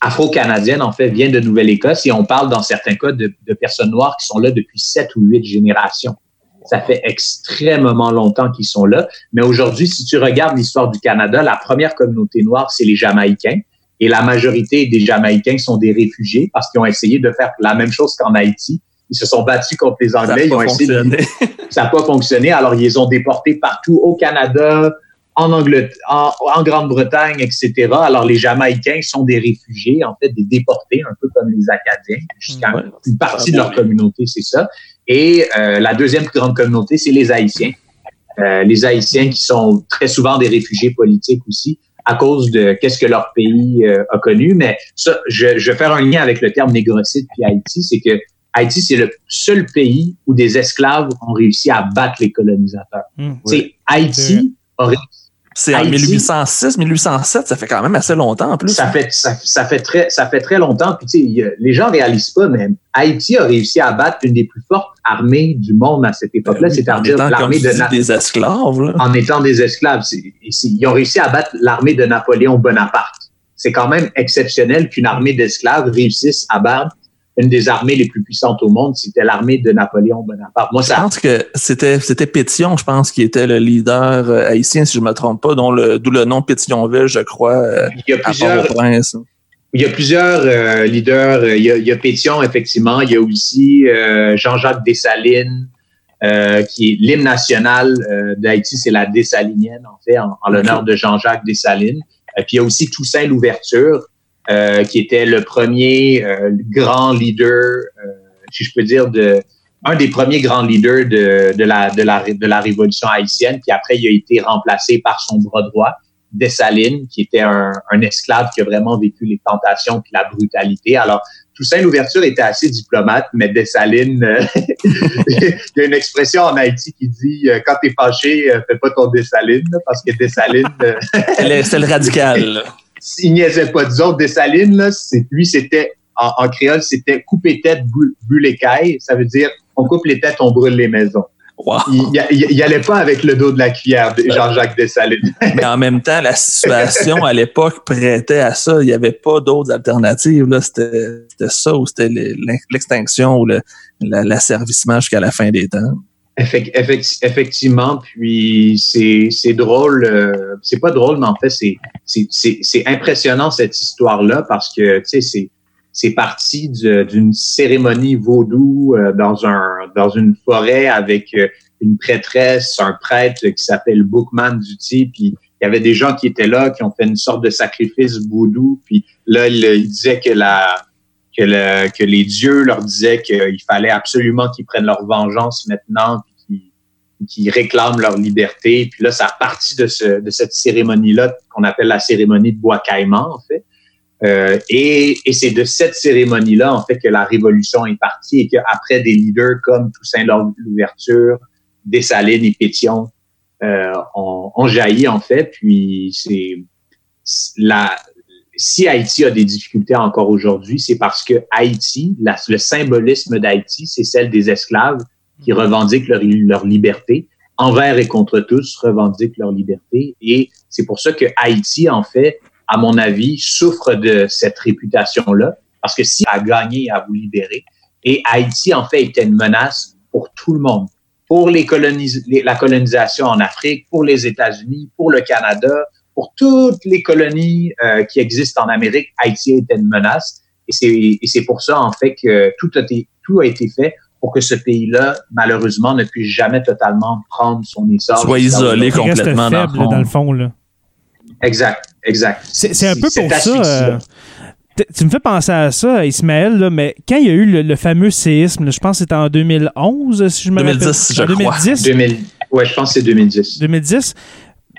afro-canadienne, en fait, vient de Nouvelle-Écosse et on parle dans certains cas de, de, personnes noires qui sont là depuis sept ou huit générations. Ça fait extrêmement longtemps qu'ils sont là. Mais aujourd'hui, si tu regardes l'histoire du Canada, la première communauté noire, c'est les Jamaïcains. Et la majorité des Jamaïcains sont des réfugiés parce qu'ils ont essayé de faire la même chose qu'en Haïti. Ils se sont battus contre les Anglais. Ils ont essayé de... Ça n'a pas fonctionné. Alors, ils les ont déportés partout au Canada, en Angleterre, en, Grande-Bretagne, etc. Alors, les Jamaïcains sont des réfugiés, en fait, des déportés, un peu comme les Acadiens. Jusqu'à une partie de leur communauté, c'est ça. Et euh, la deuxième plus grande communauté, c'est les Haïtiens. Euh, les Haïtiens qui sont très souvent des réfugiés politiques aussi à cause de qu'est-ce que leur pays euh, a connu. Mais ça, je, je vais faire un lien avec le terme négrocide puis Haïti, c'est que Haïti, c'est le seul pays où des esclaves ont réussi à battre les colonisateurs. Mmh, Haïti a réussi c'est en 1806, 1807, ça fait quand même assez longtemps en plus. Ça fait, ça, ça, fait très, ça fait très longtemps. Puis, tu sais, les gens réalisent pas, mais Haïti a réussi à battre une des plus fortes armées du monde à cette époque-là. Ben C'est-à-dire l'armée de des esclaves. Là. En étant des esclaves. Ils ont réussi à battre l'armée de Napoléon Bonaparte. C'est quand même exceptionnel qu'une armée d'esclaves réussisse à battre une des armées les plus puissantes au monde, c'était l'armée de Napoléon Bonaparte. Moi, ça... Je pense que c'était c'était Pétion, je pense, qui était le leader euh, haïtien, si je me trompe pas, dont le d'où le nom Pétionville, je crois. Euh, il y a plusieurs. Il y a plusieurs euh, leaders. Il y, a, il y, a, Pétion, effectivement. Il y a aussi Jean-Jacques Dessalines, qui est l'hymne national d'Haïti, c'est la Dessalinienne, en fait, en, l'honneur de Jean-Jacques Dessalines. Et puis il y a aussi Toussaint Louverture, euh, qui était le premier euh, grand leader, euh, si je peux dire, de un des premiers grands leaders de, de, la, de, la, de la révolution haïtienne, puis après, il a été remplacé par son bras droit, Dessalines, qui était un, un esclave qui a vraiment vécu les tentations puis la brutalité. Alors, Toussaint Louverture était assez diplomate, mais Dessalines, il y a une expression en Haïti qui dit quand t'es fâché, fais pas ton Dessalines, parce que Dessalines. c'est le radical il niaisait pas. Disons, Dessalines, là, lui, c'était, en, créole, c'était couper tête, brûler l'écaille. Ça veut dire, on coupe les têtes, on brûle les maisons. Il, il, allait pas avec le dos de la cuillère, Jean-Jacques Dessalines. Mais en même temps, la situation à l'époque prêtait à ça. Il n'y avait pas d'autres alternatives. Là. C'était, ça ou c'était l'extinction ou l'asservissement jusqu'à la fin des temps effectivement, puis c'est drôle, euh, c'est pas drôle, mais en fait c'est impressionnant cette histoire-là parce que tu sais c'est c'est parti d'une cérémonie vaudou euh, dans un dans une forêt avec euh, une prêtresse, un prêtre qui s'appelle Bookman Duty, puis il y avait des gens qui étaient là qui ont fait une sorte de sacrifice vaudou, puis là il, il disait que la que, le, que les dieux leur disaient qu'il fallait absolument qu'ils prennent leur vengeance maintenant, puis qu'ils réclament leur liberté. Puis là, ça a parti de, ce, de cette cérémonie-là qu'on appelle la cérémonie de bois caïman, en fait. Euh, et, et c'est de cette cérémonie-là, en fait, que la révolution est partie et qu'après des leaders comme Toussaint Louverture, Dessalines et Pétion euh, ont, ont jailli, en fait. Puis c'est la, si Haïti a des difficultés encore aujourd'hui, c'est parce que Haïti, le symbolisme d'Haïti, c'est celle des esclaves qui revendiquent leur, leur, liberté. Envers et contre tous revendiquent leur liberté. Et c'est pour ça que Haïti, en fait, à mon avis, souffre de cette réputation-là. Parce que si a gagné à vous libérer, et Haïti, en fait, était une menace pour tout le monde. Pour les colonis la colonisation en Afrique, pour les États-Unis, pour le Canada, pour toutes les colonies euh, qui existent en Amérique, Haïti était une menace. Et c'est pour ça, en fait, que tout a, été, tout a été fait pour que ce pays-là, malheureusement, ne puisse jamais totalement prendre son essor. Soit isolé complètement faible, dans, le fond. Là. Exact, exact. C'est un peu pour ça. Euh, tu me fais penser à ça, Ismaël, là, mais quand il y a eu le, fameux séisme, je pense que c'était en 2011, si je me rappelle. 2010, je 2010. 2000, ouais, je pense que c'est 2010. 2010.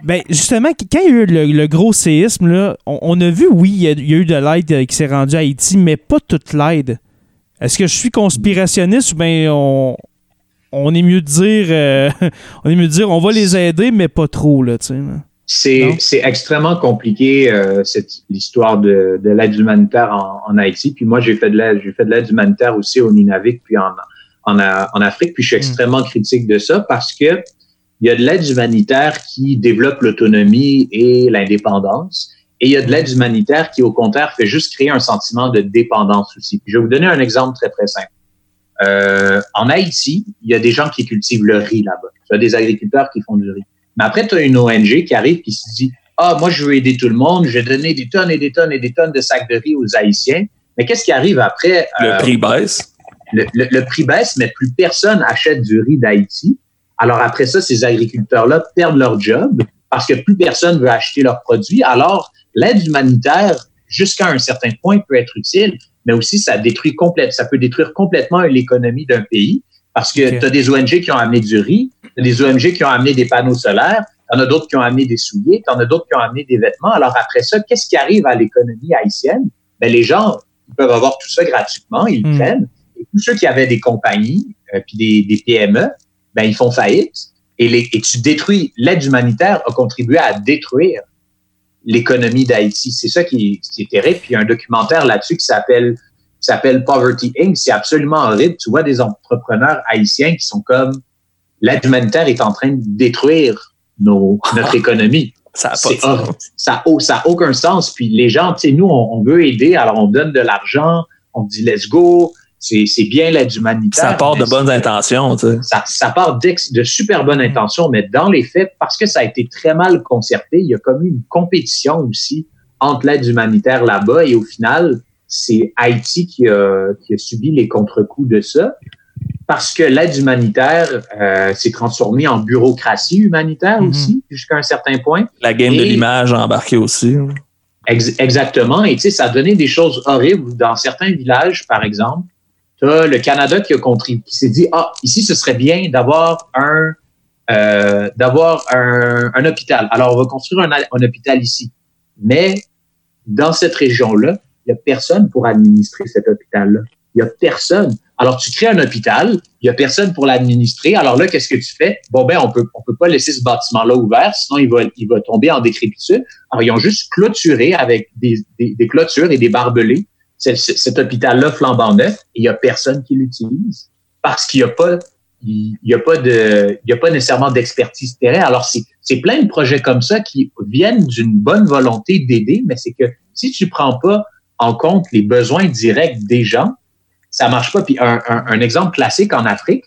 Ben, justement, quand il y a eu le, gros séisme, là, on, a vu, oui, il y, a, eu de l'aide euh, qui s'est rendue à Haïti, mais pas toute l'aide. Est-ce que je suis conspirationniste ou bien on, on est mieux de dire euh, on est mieux de dire on va les aider, mais pas trop, là, tu sais. C'est extrêmement compliqué, euh, cette l'histoire de, de l'aide humanitaire en, en, Haïti. Puis moi, j'ai fait de l'aide, j'ai fait de l'aide humanitaire aussi au Nunavik, puis en, en, en Afrique. Puis je suis hmm. extrêmement critique de ça parce que Il y a de l'aide humanitaire qui développe l'autonomie et l'indépendance. Et il y a de l'aide humanitaire qui, au contraire, fait juste créer un sentiment de dépendance aussi. je vais vous donner un exemple très, très simple. Euh, en Haïti, il y a des gens qui cultivent le riz là-bas. Il y a des agriculteurs qui font du riz. Mais après, tu as une ONG qui arrive qui se dit Ah, moi, je veux aider tout le monde, je vais donner des tonnes et des tonnes et des tonnes de sacs de riz aux Haïtiens. Mais qu'est-ce qui arrive après? Le euh, prix baisse. Le, le, prix baisse, mais plus personne achète du riz d'Haïti. Alors après ça, ces agriculteurs-là perdent leur job parce que plus personne veut acheter leurs produits. Alors, l'aide humanitaire, jusqu'à un certain point, peut être utile, mais aussi ça détruit complètement, ça peut détruire complètement l'économie d'un pays parce que tu as des ONG qui ont amené du riz, tu as des ONG qui ont amené des panneaux solaires, tu en as d'autres qui ont amené des souliers, tu en as d'autres qui ont amené des vêtements. Alors après ça, qu'est-ce qui arrive à l'économie haïtienne? Ben, les gens peuvent avoir tout ça gratuitement, ils hmm. prennent. Et tous ceux qui avaient des compagnies euh, puis des, des, PME, ben, ils font faillite. Et, les, et tu détruis, l'aide humanitaire a contribué à détruire l'économie d'Haïti. C'est ça qui, qui, est terrible. Puis il y a un documentaire là-dessus qui s'appelle s'appelle Poverty Inc. C'est absolument horrible. Tu vois des entrepreneurs haïtiens qui sont comme l'aide humanitaire est en train de détruire nos, notre économie. Ça n'a ça, ça, aucun sens. Puis les gens, tu sais, nous, on, on, veut aider, alors on donne de l'argent, on dit let's go, c'est bien l'aide humanitaire. Ça part de bonnes intentions. Tu sais. ça, ça part de super bonnes intentions, mais dans les faits, parce que ça a été très mal concerté, il y a comme une compétition aussi entre l'aide humanitaire là-bas et au final, c'est Haïti qui a, qui a subi les contre-coups de ça parce que l'aide humanitaire euh, s'est transformée en bureaucratie humanitaire mm-hmm. aussi, jusqu'à un certain point. La game de l'image a embarqué aussi. exactement. Et tu sais, ça a donné des choses horribles dans certains villages, par exemple le Canada qui a contribué, qui s'est dit ah ici ce serait bien d'avoir un euh, d'avoir un, un, hôpital. Alors on va construire un, hôpital ici, mais dans cette région-là, il y a personne pour administrer cet hôpital-là. Il y a personne. Alors tu crées un hôpital, il y a personne pour l'administrer. Alors là, qu'est-ce que tu fais? Bon ben on peut on peut pas laisser ce bâtiment-là ouvert, sinon il va il va tomber en décrépitude. Alors ils ont juste clôturé avec des, des clôtures et des barbelés cet hôpital-là flambant neuf, il n'y a personne qui l'utilise parce qu'il n'y a pas il y a pas de il y a pas nécessairement d'expertise terrain. Alors c'est plein de projets comme ça qui viennent d'une bonne volonté d'aider, mais c'est que si tu prends pas en compte les besoins directs des gens, ça marche pas. Puis un, exemple classique en Afrique,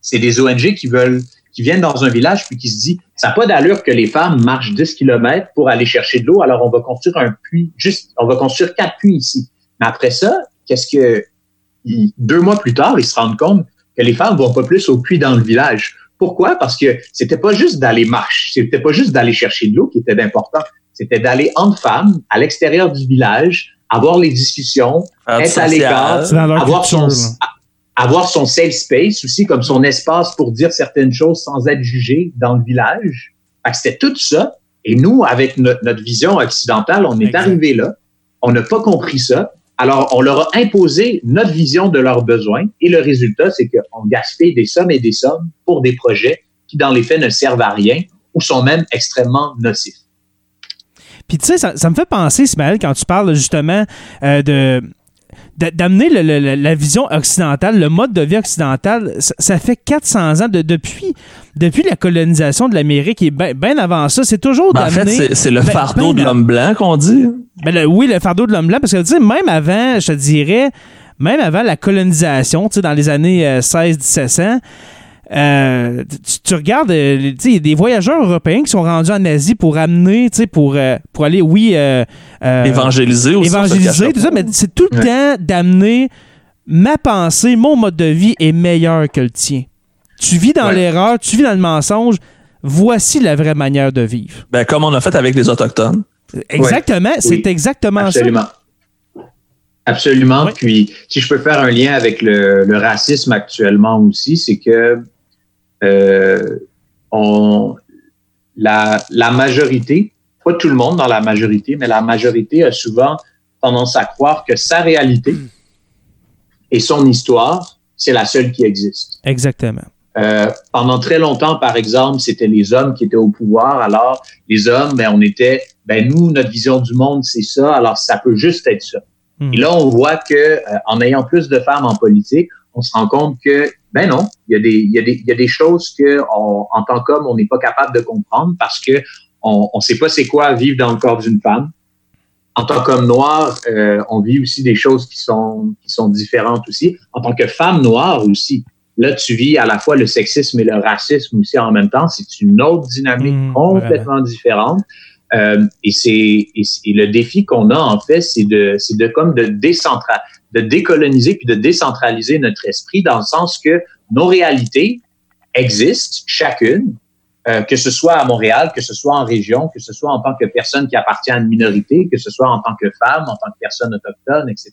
c'est des ONG qui veulent qui viennent dans un village puis qui se dit ça n'a pas d'allure que les femmes marchent 10 km pour aller chercher de l'eau, alors on va construire un puits juste on va construire quatre puits ici. Mais après ça, qu'est-ce que deux mois plus tard, ils se rendent compte que les femmes vont pas plus au puits dans le village. Pourquoi? Parce que c'était pas juste d'aller marcher, c'était pas juste d'aller chercher de l'eau qui était important. C'était d'aller entre femmes à l'extérieur du village, avoir les discussions, être à l'écart, avoir son, avoir son safe space aussi, comme son espace pour dire certaines choses sans être jugé dans le village. C'était tout ça. Et nous, avec notre, vision occidentale, on est arrivé là. On n'a pas compris ça. Alors, on leur a imposé notre vision de leurs besoins et le résultat, c'est qu'on gaspille des sommes et des sommes pour des projets qui, dans les faits, ne servent à rien ou sont même extrêmement nocifs. Puis tu sais, ça, me fait penser, Ismaël, quand tu parles justement euh, de d'amener la vision occidentale, le mode de vie occidental, ça, fait 400 ans de, depuis, depuis la colonisation de l'Amérique et bien avant ça, c'est toujours ben, En fait, c'est le ben, fardeau ben de l'homme blanc qu'on dit. Ben, oui, le fardeau de l'homme blanc, parce que tu sais, même avant, je te dirais, même avant la colonisation, tu sais, dans les années 16-1700, euh, euh, tu, regardes, euh, il y a des voyageurs européens qui sont rendus en Asie pour amener, pour, euh, pour aller, oui. évangéliser aussi. Évangéliser, tout ça, mais c'est tout le temps d'amener ma pensée, mon mode de vie est meilleur que le tien. Tu vis dans l'erreur, tu vis dans le mensonge. Voici la vraie manière de vivre. Ben, comme on a fait avec les Autochtones. Exactement, c'est exactement Absolument. ça. Absolument. Puis, si je peux faire un lien avec le, le racisme actuellement aussi, c'est que euh, on, la, la majorité, pas tout le monde dans la majorité, mais la majorité a souvent tendance à croire que sa réalité et son histoire, c'est la seule qui existe. Exactement. Euh, pendant très longtemps, par exemple, c'était les hommes qui étaient au pouvoir. Alors, les hommes, ben, on était, ben, nous, notre vision du monde, c'est ça. Alors, ça peut juste être ça. Et là, on voit que, euh, en ayant plus de femmes en politique, on se rend compte que, ben non, il y a des, il y a des, il y a des choses que, on, en tant qu'homme, on n'est pas capable de comprendre parce que on ne sait pas c'est quoi vivre dans le corps d'une femme. En tant qu'homme noir, euh, on vit aussi des choses qui sont, qui sont différentes aussi. En tant que femme noire aussi, là, tu vis à la fois le sexisme et le racisme aussi en même temps. C'est une autre dynamique Mmh, complètement différente. Euh, et c'est et, et le défi qu'on a en fait, c'est de c'est de comme de décentra de décoloniser puis de décentraliser notre esprit dans le sens que nos réalités existent chacune, euh, que ce soit à Montréal, que ce soit en région, que ce soit en tant que personne qui appartient à une minorité, que ce soit en tant que femme, en tant que personne autochtone, etc.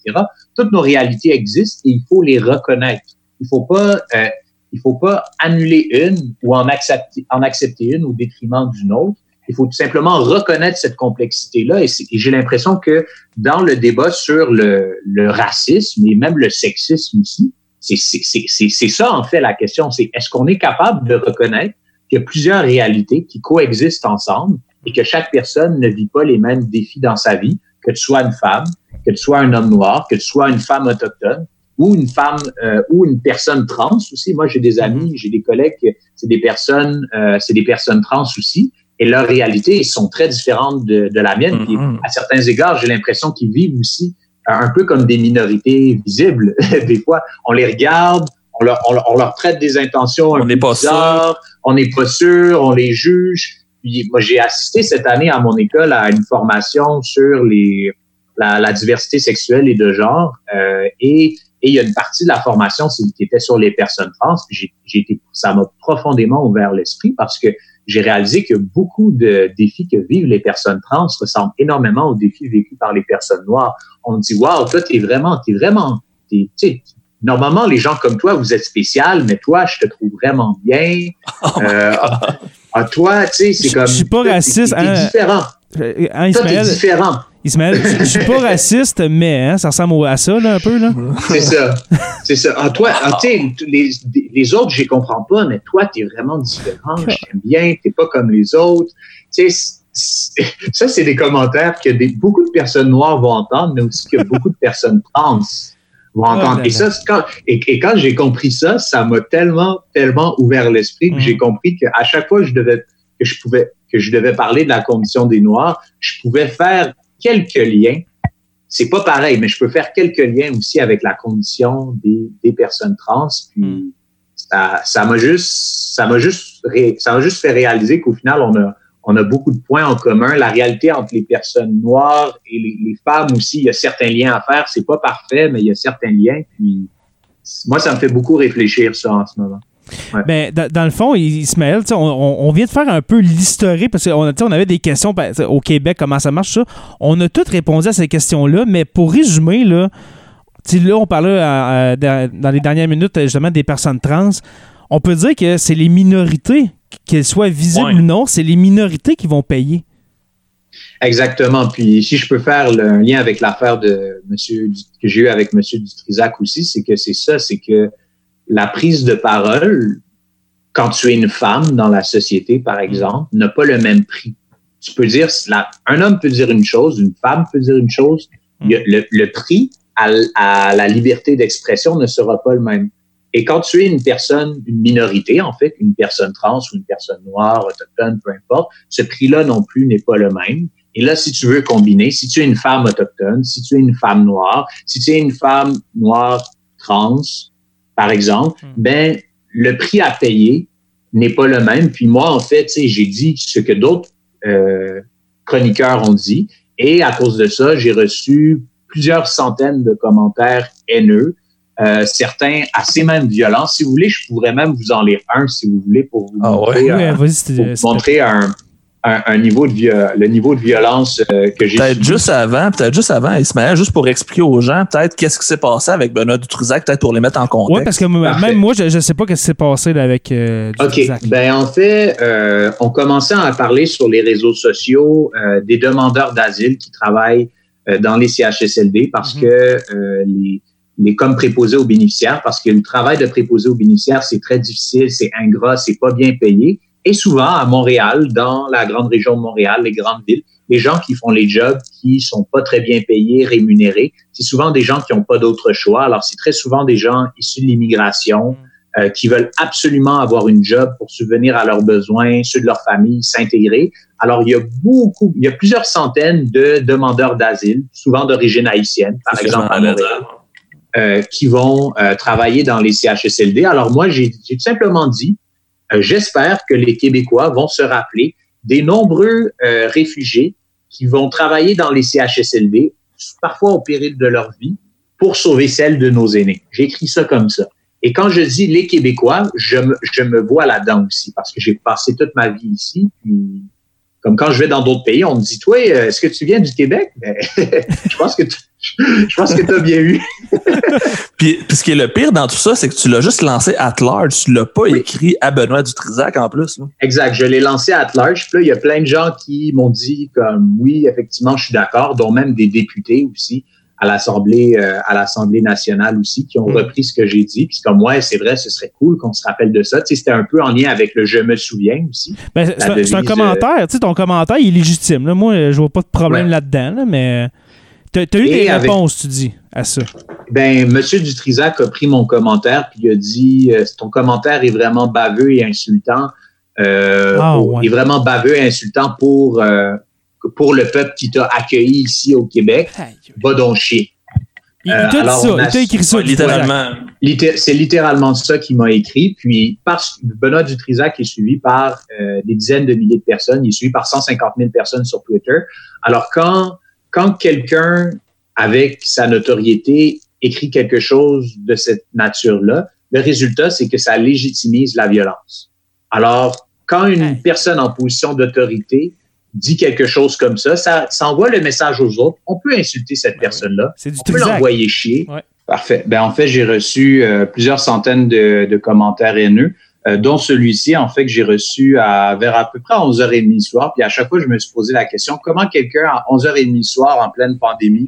Toutes nos réalités existent et il faut les reconnaître. Il faut pas euh, il faut pas annuler une ou en accepter en accepter une au détriment d'une autre. Il faut tout simplement reconnaître cette complexité-là. Et, j'ai l'impression que dans le débat sur le, racisme et même le sexisme aussi, c'est ça en fait la question. C'est est-ce qu'on est capable de reconnaître qu'il y a plusieurs réalités qui coexistent ensemble et que chaque personne ne vit pas les mêmes défis dans sa vie, que tu sois une femme, que tu sois un homme noir, que tu sois une femme autochtone ou une femme euh, ou une personne trans aussi? Moi, j'ai des amis, j'ai des collègues, c'est des personnes, euh, c'est des personnes trans aussi et leurs réalités sont très différentes de, de la mienne. Puis, à certains égards, j'ai l'impression qu'ils vivent aussi un peu comme des minorités visibles. des fois, on les regarde, on leur, on, on leur traite des intentions un on peu pas bizarres, sûr. on n'est pas sûr, on les juge. Puis, moi, j'ai assisté cette année à mon école à une formation sur les la, la diversité sexuelle et de genre, euh, et et il y a une partie de la formation qui était sur les personnes trans. J'ai, j'ai été, ça m'a profondément ouvert l'esprit parce que j'ai réalisé que beaucoup de défis que vivent les personnes trans ressemblent énormément aux défis vécus par les personnes noires. On dit, waouh, toi, t'es vraiment, t'es vraiment, t'es, t'sais, normalement, les gens comme toi, vous êtes spécial, mais toi, je te trouve vraiment bien. Euh, à toi, tu sais, c'est comme. Je suis pas raciste. T'es, t'es hein, différent. Hein, Toi, t'es différent. Ismaël, je suis pas raciste, mais hein, ça ressemble à ça, là, un peu. Là. C'est ça. C'est ça. Ah, toi, ah, les, les autres, je les comprends pas, mais toi, tu es vraiment différent. Je t'aime bien. Tu pas comme les autres. Tu sais, ça, c'est des commentaires que des, beaucoup de personnes noires vont entendre, mais aussi que beaucoup de personnes trans vont entendre. Oh, et, ça, quand, et, et, quand j'ai compris ça, ça m'a tellement, tellement ouvert l'esprit que mmh. j'ai compris qu'à chaque fois que je devais, que je pouvais, que je devais parler de la condition des Noirs, je pouvais faire quelques liens. C'est pas pareil, mais je peux faire quelques liens aussi avec la condition des, des personnes trans. Puis mm. ça, ça m'a juste, ça m'a juste, ça m'a juste fait réaliser qu'au final, on a, on a beaucoup de points en commun. La réalité entre les personnes noires et les, les femmes aussi, il y a certains liens à faire. C'est pas parfait, mais il y a certains liens. Puis moi, ça me fait beaucoup réfléchir ça en ce moment. Ouais. Ben, dans, dans, le fond, Ismaël, on, on, vient de faire un peu l'historique parce qu'on on avait des questions au Québec, comment ça marche, ça. On a toutes répondu à ces questions-là, mais pour résumer, là, là on parlait à, à, dans les dernières minutes justement des personnes trans. On peut dire que c'est les minorités, qu'elles soient visibles ouais. ou non, c'est les minorités qui vont payer. Exactement. Puis si je peux faire le, un lien avec l'affaire de monsieur que j'ai eu avec Monsieur Dutrisac aussi, c'est que c'est ça, c'est que la prise de parole, quand tu es une femme dans la société, par exemple, n'a pas le même prix. Tu peux dire, la, un homme peut dire une chose, une femme peut dire une chose. Le, le prix à, à, la liberté d'expression ne sera pas le même. Et quand tu es une personne, une minorité, en fait, une personne trans ou une personne noire, autochtone, peu importe, ce prix-là non plus n'est pas le même. Et là, si tu veux combiner, si tu es une femme autochtone, si tu es une femme noire, si tu es une femme noire trans, par exemple, mm. ben le prix à payer n'est pas le même. Puis moi, en fait, j'ai dit ce que d'autres euh, chroniqueurs ont dit, et à cause de ça, j'ai reçu plusieurs centaines de commentaires haineux, euh, certains assez même violents. Si vous voulez, je pourrais même vous en lire un, si vous voulez, pour vous ah montrer, ouais? un, ouais, pour vous montrer un, un, un, niveau de le niveau de violence euh, que j'ai peut-être juste avant peut-être juste avant Ismaël juste pour expliquer aux gens peut-être qu'est-ce qui s'est passé avec Benoît Dutrisac peut-être pour les mettre en contexte oui parce que Parfait. même moi je ne sais pas ce qui s'est passé là, avec euh, Dutrisac. ok ben en fait euh, on commençait à parler sur les réseaux sociaux euh, des demandeurs d'asile qui travaillent euh, dans les CHSLD parce -hmm. que les les comme préposés aux bénéficiaires parce que le travail de préposé aux bénéficiaires c'est très difficile c'est ingrat c'est pas bien payé et souvent à Montréal, dans la grande région de Montréal, les grandes villes, les gens qui font les jobs qui sont pas très bien payés, rémunérés, c'est souvent des gens qui n'ont pas d'autre choix. Alors, c'est très souvent des gens issus de l'immigration euh, qui veulent absolument avoir une job pour subvenir à leurs besoins, ceux de leur famille, s'intégrer. Alors, il y a beaucoup, il y a plusieurs centaines de demandeurs d'asile, souvent d'origine haïtienne, par exemple à Montréal, euh, qui vont euh, travailler dans les CHSLD. Alors, moi, j'ai tout simplement dit, j'espère que les Québécois vont se rappeler des nombreux euh, réfugiés qui vont travailler dans les CHSLD, parfois au péril de leur vie, pour sauver celle de nos aînés. J'ai écrit ça comme ça. Et quand je dis les Québécois, je me, je me vois là-dedans aussi, parce que j'ai passé toute ma vie ici, puis comme quand je vais dans d'autres pays, on me dit, toi, euh, est-ce que tu viens du Québec? Ben, je pense que je pense que tu as bien eu. puis, puis, ce qui est le pire dans tout ça, c'est que tu l'as juste lancé at large. Tu l'as pas écrit à Benoît Dutrisac en plus. Exact. Je l'ai lancé at large. Puis là, il y a plein de gens qui m'ont dit comme oui, effectivement, je suis d'accord, dont même des députés aussi à l'Assemblée euh, à l'Assemblée nationale aussi qui ont mm. repris ce que j'ai dit puis comme ouais c'est vrai ce serait cool qu'on se rappelle de ça tu sais c'était un peu en lien avec le je me souviens aussi ben, c'est un, commentaire tu sais ton commentaire il est légitime là. moi je vois pas de problème là-dedans là, mais tu as, eu des réponses tu dis à ça? Ben monsieur Dutrisac a pris mon commentaire puis il a dit euh, ton commentaire est vraiment baveux et insultant euh, ah, ouais. est vraiment baveux et insultant pour euh, pour le peuple qui t'a accueilli ici au Québec, va donc chier. Il, euh, t'a ça, il t'a écrit ça, littéralement. C'est littéralement ça qu'il m'a écrit. Puis, parce, Benoît Dutrisac est suivi par euh, des dizaines de milliers de personnes. Il est suivi par 150 000 personnes sur Twitter. Alors, quand, quand quelqu'un, avec sa notoriété, écrit quelque chose de cette nature-là, le résultat, c'est que ça légitimise la violence. Alors, quand une personne en position d'autorité dit quelque chose comme ça, ça, envoie le message aux autres. On peut insulter cette personne-là. On peut l'envoyer chier. Parfait. Ben, en fait, j'ai reçu euh, plusieurs centaines de, commentaires haineux, euh, dont celui-ci, en fait, que j'ai reçu à, vers à peu près 11h30 le soir. Puis à chaque fois, je me suis posé la question, comment quelqu'un à 11h30 le soir, en pleine pandémie,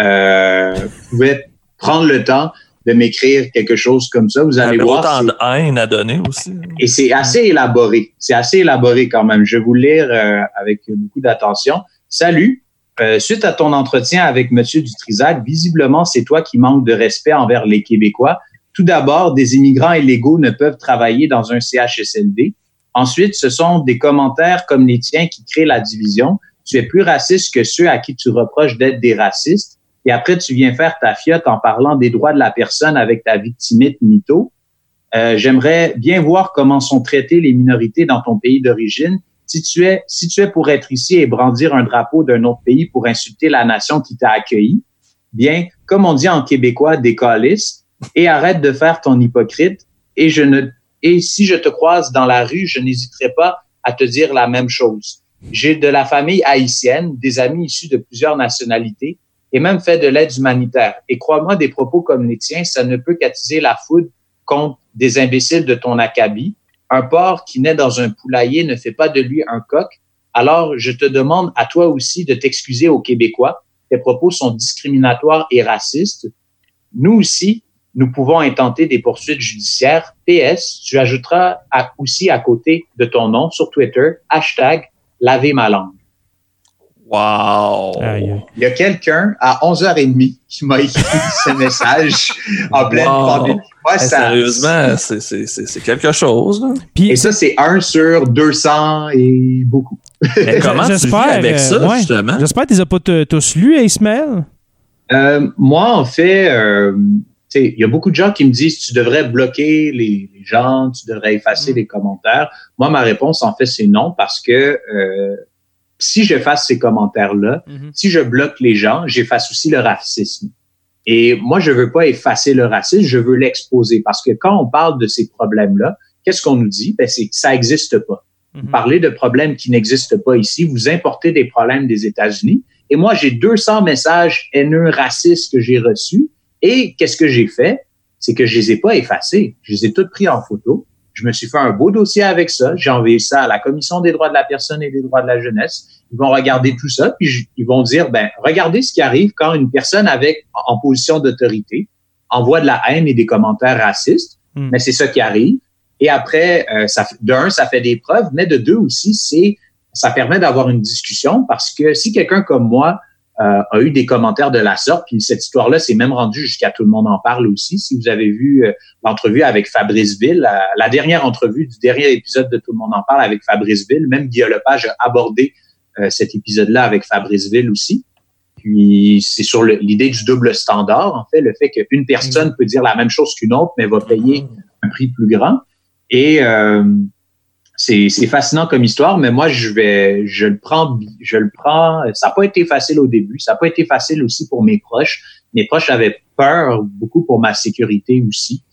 euh, pouvait prendre le temps de m'écrire quelque chose comme ça. Vous allez voir. Autant de haine à donner aussi. Et c'est assez élaboré. C'est assez élaboré quand même. Je vais vous le lire euh, avec beaucoup d'attention. Salut. Euh, suite à ton entretien avec Monsieur Dutrisac, visiblement, c'est toi qui manques de respect envers les Québécois. Tout d'abord, des immigrants illégaux ne peuvent travailler dans un CHSLD. Ensuite, ce sont des commentaires comme les tiens qui créent la division. Tu es plus raciste que ceux à qui tu reproches d'être des racistes et après tu viens faire ta fiotte en parlant des droits de la personne avec ta victimite mytho. Euh, J'aimerais bien voir comment sont traitées les minorités dans ton pays d'origine. Si tu es si tu es pour être ici et brandir un drapeau d'un autre pays pour insulter la nation qui t'a accueilli, bien, comme on dit en québécois, décalisse et arrête de faire ton hypocrite. Et je ne et si je te croise dans la rue, je n'hésiterai pas à te dire la même chose. J'ai de la famille haïtienne, des amis issus de plusieurs nationalités et même fait de l'aide humanitaire. Et crois-moi, des propos comme les tiens, ça ne peut qu'attiser la foudre contre des imbéciles de ton acabit. Un porc qui naît dans un poulailler ne fait pas de lui un coq. Alors, je te demande à toi aussi de t'excuser aux Québécois. Tes propos sont discriminatoires et racistes. Nous aussi, nous pouvons intenter des poursuites judiciaires. PS, tu ajouteras aussi à côté de ton nom sur Twitter, hashtag laver ma langue. Wow! Il y a quelqu'un à 11h30 qui m'a écrit ce message en pleine pandémie. Sérieusement, c'est quelque chose. et ça, c'est un sur 200 et beaucoup. Mais comment tu vis avec ça, euh, justement? J'espère que tu les as pas tous lus, Ismaël. Euh, moi, en fait, euh, il y a beaucoup de gens qui me disent tu devrais bloquer les, gens, tu devrais effacer mm. les commentaires. Moi, ma réponse, en fait, c'est non parce que si j'efface ces commentaires-là, mhm. si je bloque les gens, j'efface aussi le racisme. Et moi, je veux pas effacer le racisme, je veux l'exposer parce que quand on parle de ces problèmes-là, qu'est-ce qu'on nous dit? Ben, c'est que ça n'existe pas. Vous mhm. parlez de problèmes qui n'existent pas ici, vous importez des problèmes des États-Unis. Et moi, j'ai 200 messages haineux, racistes que j'ai reçus. Et qu'est-ce que j'ai fait? C'est que je les ai pas effacés. Je les ai tous pris en photo. Je me suis fait un beau dossier avec ça. J'ai envoyé ça à la Commission des droits de la personne et des droits de la jeunesse. Ils vont regarder tout ça, puis ils vont dire, ben, regardez ce qui arrive quand une personne avec, en position d'autorité, envoie de la haine et des commentaires racistes. Hmm. Mais c'est ça qui arrive. Et après, euh, ça, de un, ça fait des preuves, mais de deux aussi, c'est ça permet d'avoir une discussion parce que si quelqu'un comme moi euh, a eu des commentaires de la sorte, puis cette histoire-là s'est même rendue jusqu'à tout le monde en parle aussi. Si vous avez vu euh, l'entrevue avec Fabrice Ville, la, dernière entrevue du dernier épisode de Tout le monde en parle avec Fabrice Ville, même Guillaume Lepage a abordé cet épisode-là avec Fabrice Ville aussi. Puis c'est sur l'idée du double standard, en fait, le fait qu'une personne peut dire la même chose qu'une autre, mais va payer un prix plus grand. Et euh, c'est fascinant comme histoire, mais moi je vais, je le prends, je le prends. Ça n'a pas été facile au début, ça n'a pas été facile aussi pour mes proches. Mes proches avaient peur beaucoup pour ma sécurité aussi.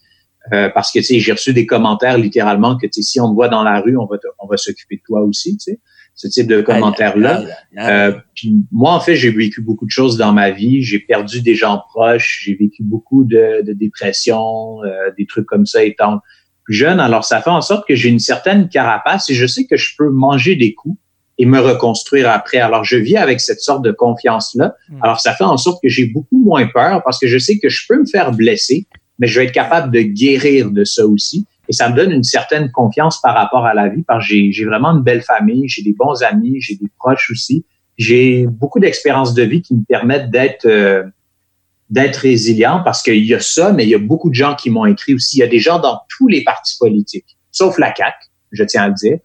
Euh, parce que tu sais, j'ai reçu des commentaires littéralement que tu sais, si on te voit dans la rue, on va on va s'occuper de toi aussi, tu sais ce type de commentaires-là. Euh, puis moi, en fait, j'ai vécu beaucoup de choses dans ma vie. J'ai perdu des gens proches. J'ai vécu beaucoup de, de dépression, euh, des trucs comme ça étant plus jeune. Alors, ça fait en sorte que j'ai une certaine carapace et je sais que je peux manger des coups et me reconstruire après. Alors, je vis avec cette sorte de confiance-là. Hmm. Alors, ça fait en sorte que j'ai beaucoup moins peur parce que je sais que je peux me faire blesser, mais je vais être capable de guérir de ça aussi. Et ça me donne une certaine confiance par rapport à la vie parce que j'ai vraiment une belle famille, j'ai des bons amis, j'ai des proches aussi. J'ai beaucoup d'expériences de vie qui me permettent d'être euh, d'être résilient parce qu'il y a ça, mais il y a beaucoup de gens qui m'ont écrit aussi. Il y a des gens dans tous les partis politiques, sauf la CAQ, je tiens à le dire,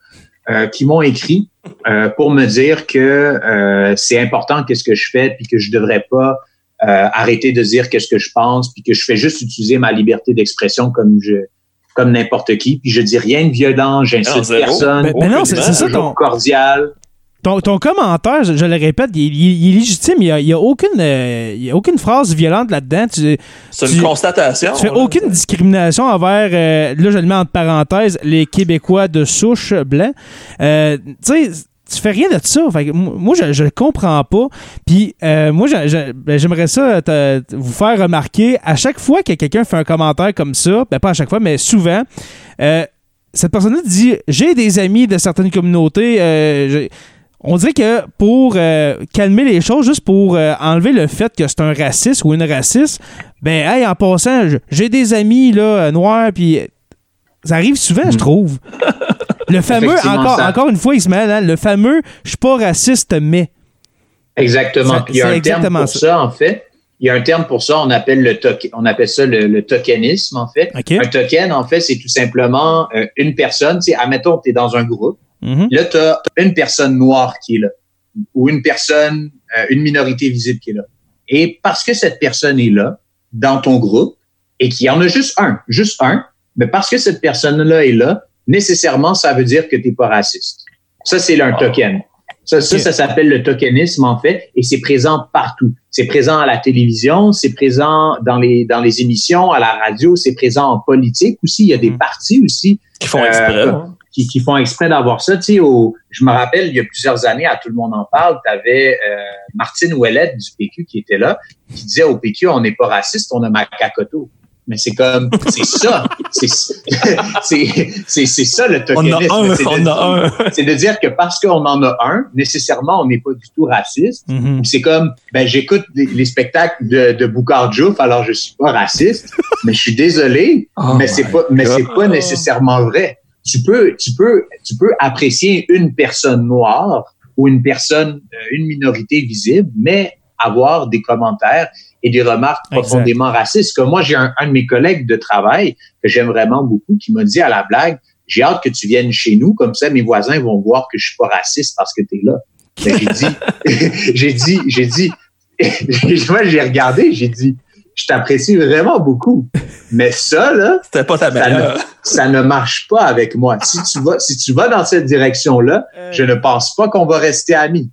euh, qui m'ont écrit euh, pour me dire que c'est important qu'est-ce que je fais puis que je devrais pas arrêter de dire qu'est-ce que je pense puis que je fais juste utiliser ma liberté d'expression comme je comme n'importe qui. Puis je dis rien de violent, j'insulte personne. Mais, non, c'est ça ton cordial. Ton, ton, commentaire, je, le répète, il, est légitime. Il n'y a, a, aucune, euh, il y a aucune phrase violente là-dedans. C'est une constatation. Tu fais aucune discrimination envers, euh, là je le mets entre parenthèses, les Québécois de souche blanc. Euh, tu sais, tu fais rien de ça. moi, je, ne comprends pas. Puis euh, moi, ben, j'aimerais ça vous faire remarquer à chaque fois que quelqu'un fait un commentaire comme ça, ben pas à chaque fois, mais souvent, euh, cette personne-là dit J'ai des amis de certaines communautés. Euh, on dirait que pour calmer les choses, juste pour enlever le fait que c'est un raciste ou une raciste, ben, hey, en passant, j'ai des amis là, noirs, puis ça arrive souvent, je hmm. trouve. Le fameux, encore, encore une fois, Ismaël, hein, le fameux je suis pas raciste, mais. Exactement. il y a un terme pour ça. en fait. Il y a un terme pour ça, on appelle, le on appelle ça le, tokenisme, en fait. Un token, en fait, c'est tout simplement euh, une personne. Admettons, tu es dans un groupe. Mm-hmm. Là, tu as une personne noire qui est là, ou une personne, euh, une minorité visible qui est là. Et parce que cette personne est là, dans ton groupe, et qu'il y en a juste un, juste un, mais parce que cette personne-là est là, nécessairement, ça veut dire que tu n'es pas raciste. Ça, c'est un token. Ça, ça, ça s'appelle le tokenisme, en fait, et c'est présent partout. C'est présent à la télévision, c'est présent dans les, dans les émissions, à la radio, c'est présent en politique aussi. Il y a des mm. partis aussi. Qui font exprès. Euh, qui, qui, font exprès d'avoir ça. Tu sais, au, je me rappelle, il y a plusieurs années, à Tout le monde en parle, tu avais euh, Martine Ouellette du PQ qui était là, qui disait au PQ, on n'est pas raciste, on a macacoto mais c'est comme, c'est ça. C'est ça le tokenisme. On a un, C'est de dire que parce qu'on en a un, nécessairement, on n'est pas du tout raciste. Mm-hmm. C'est comme, ben, j'écoute les, spectacles de, de Boucard Jouf, alors je suis pas raciste, mais je suis désolé, oh mais c'est pas, mais c'est pas nécessairement vrai. Tu peux, tu peux, tu peux apprécier une personne noire ou une personne, euh, une minorité visible, mais avoir des commentaires et des remarques profondément racistes. Comme moi, j'ai un, de mes collègues de travail que j'aime vraiment beaucoup qui m'a dit à la blague, j'ai hâte que tu viennes chez nous, comme ça mes voisins vont voir que je suis pas raciste parce que tu es là. Ben, j'ai dit, j'ai dit, j'ai dit, moi j'ai regardé, j'ai dit, je t'apprécie vraiment beaucoup. Mais ça, là, C'était pas ta ça, ne, ça ne marche pas avec moi. Si tu vas, si tu vas dans cette direction-là, euh. je ne pense pas qu'on va rester amis.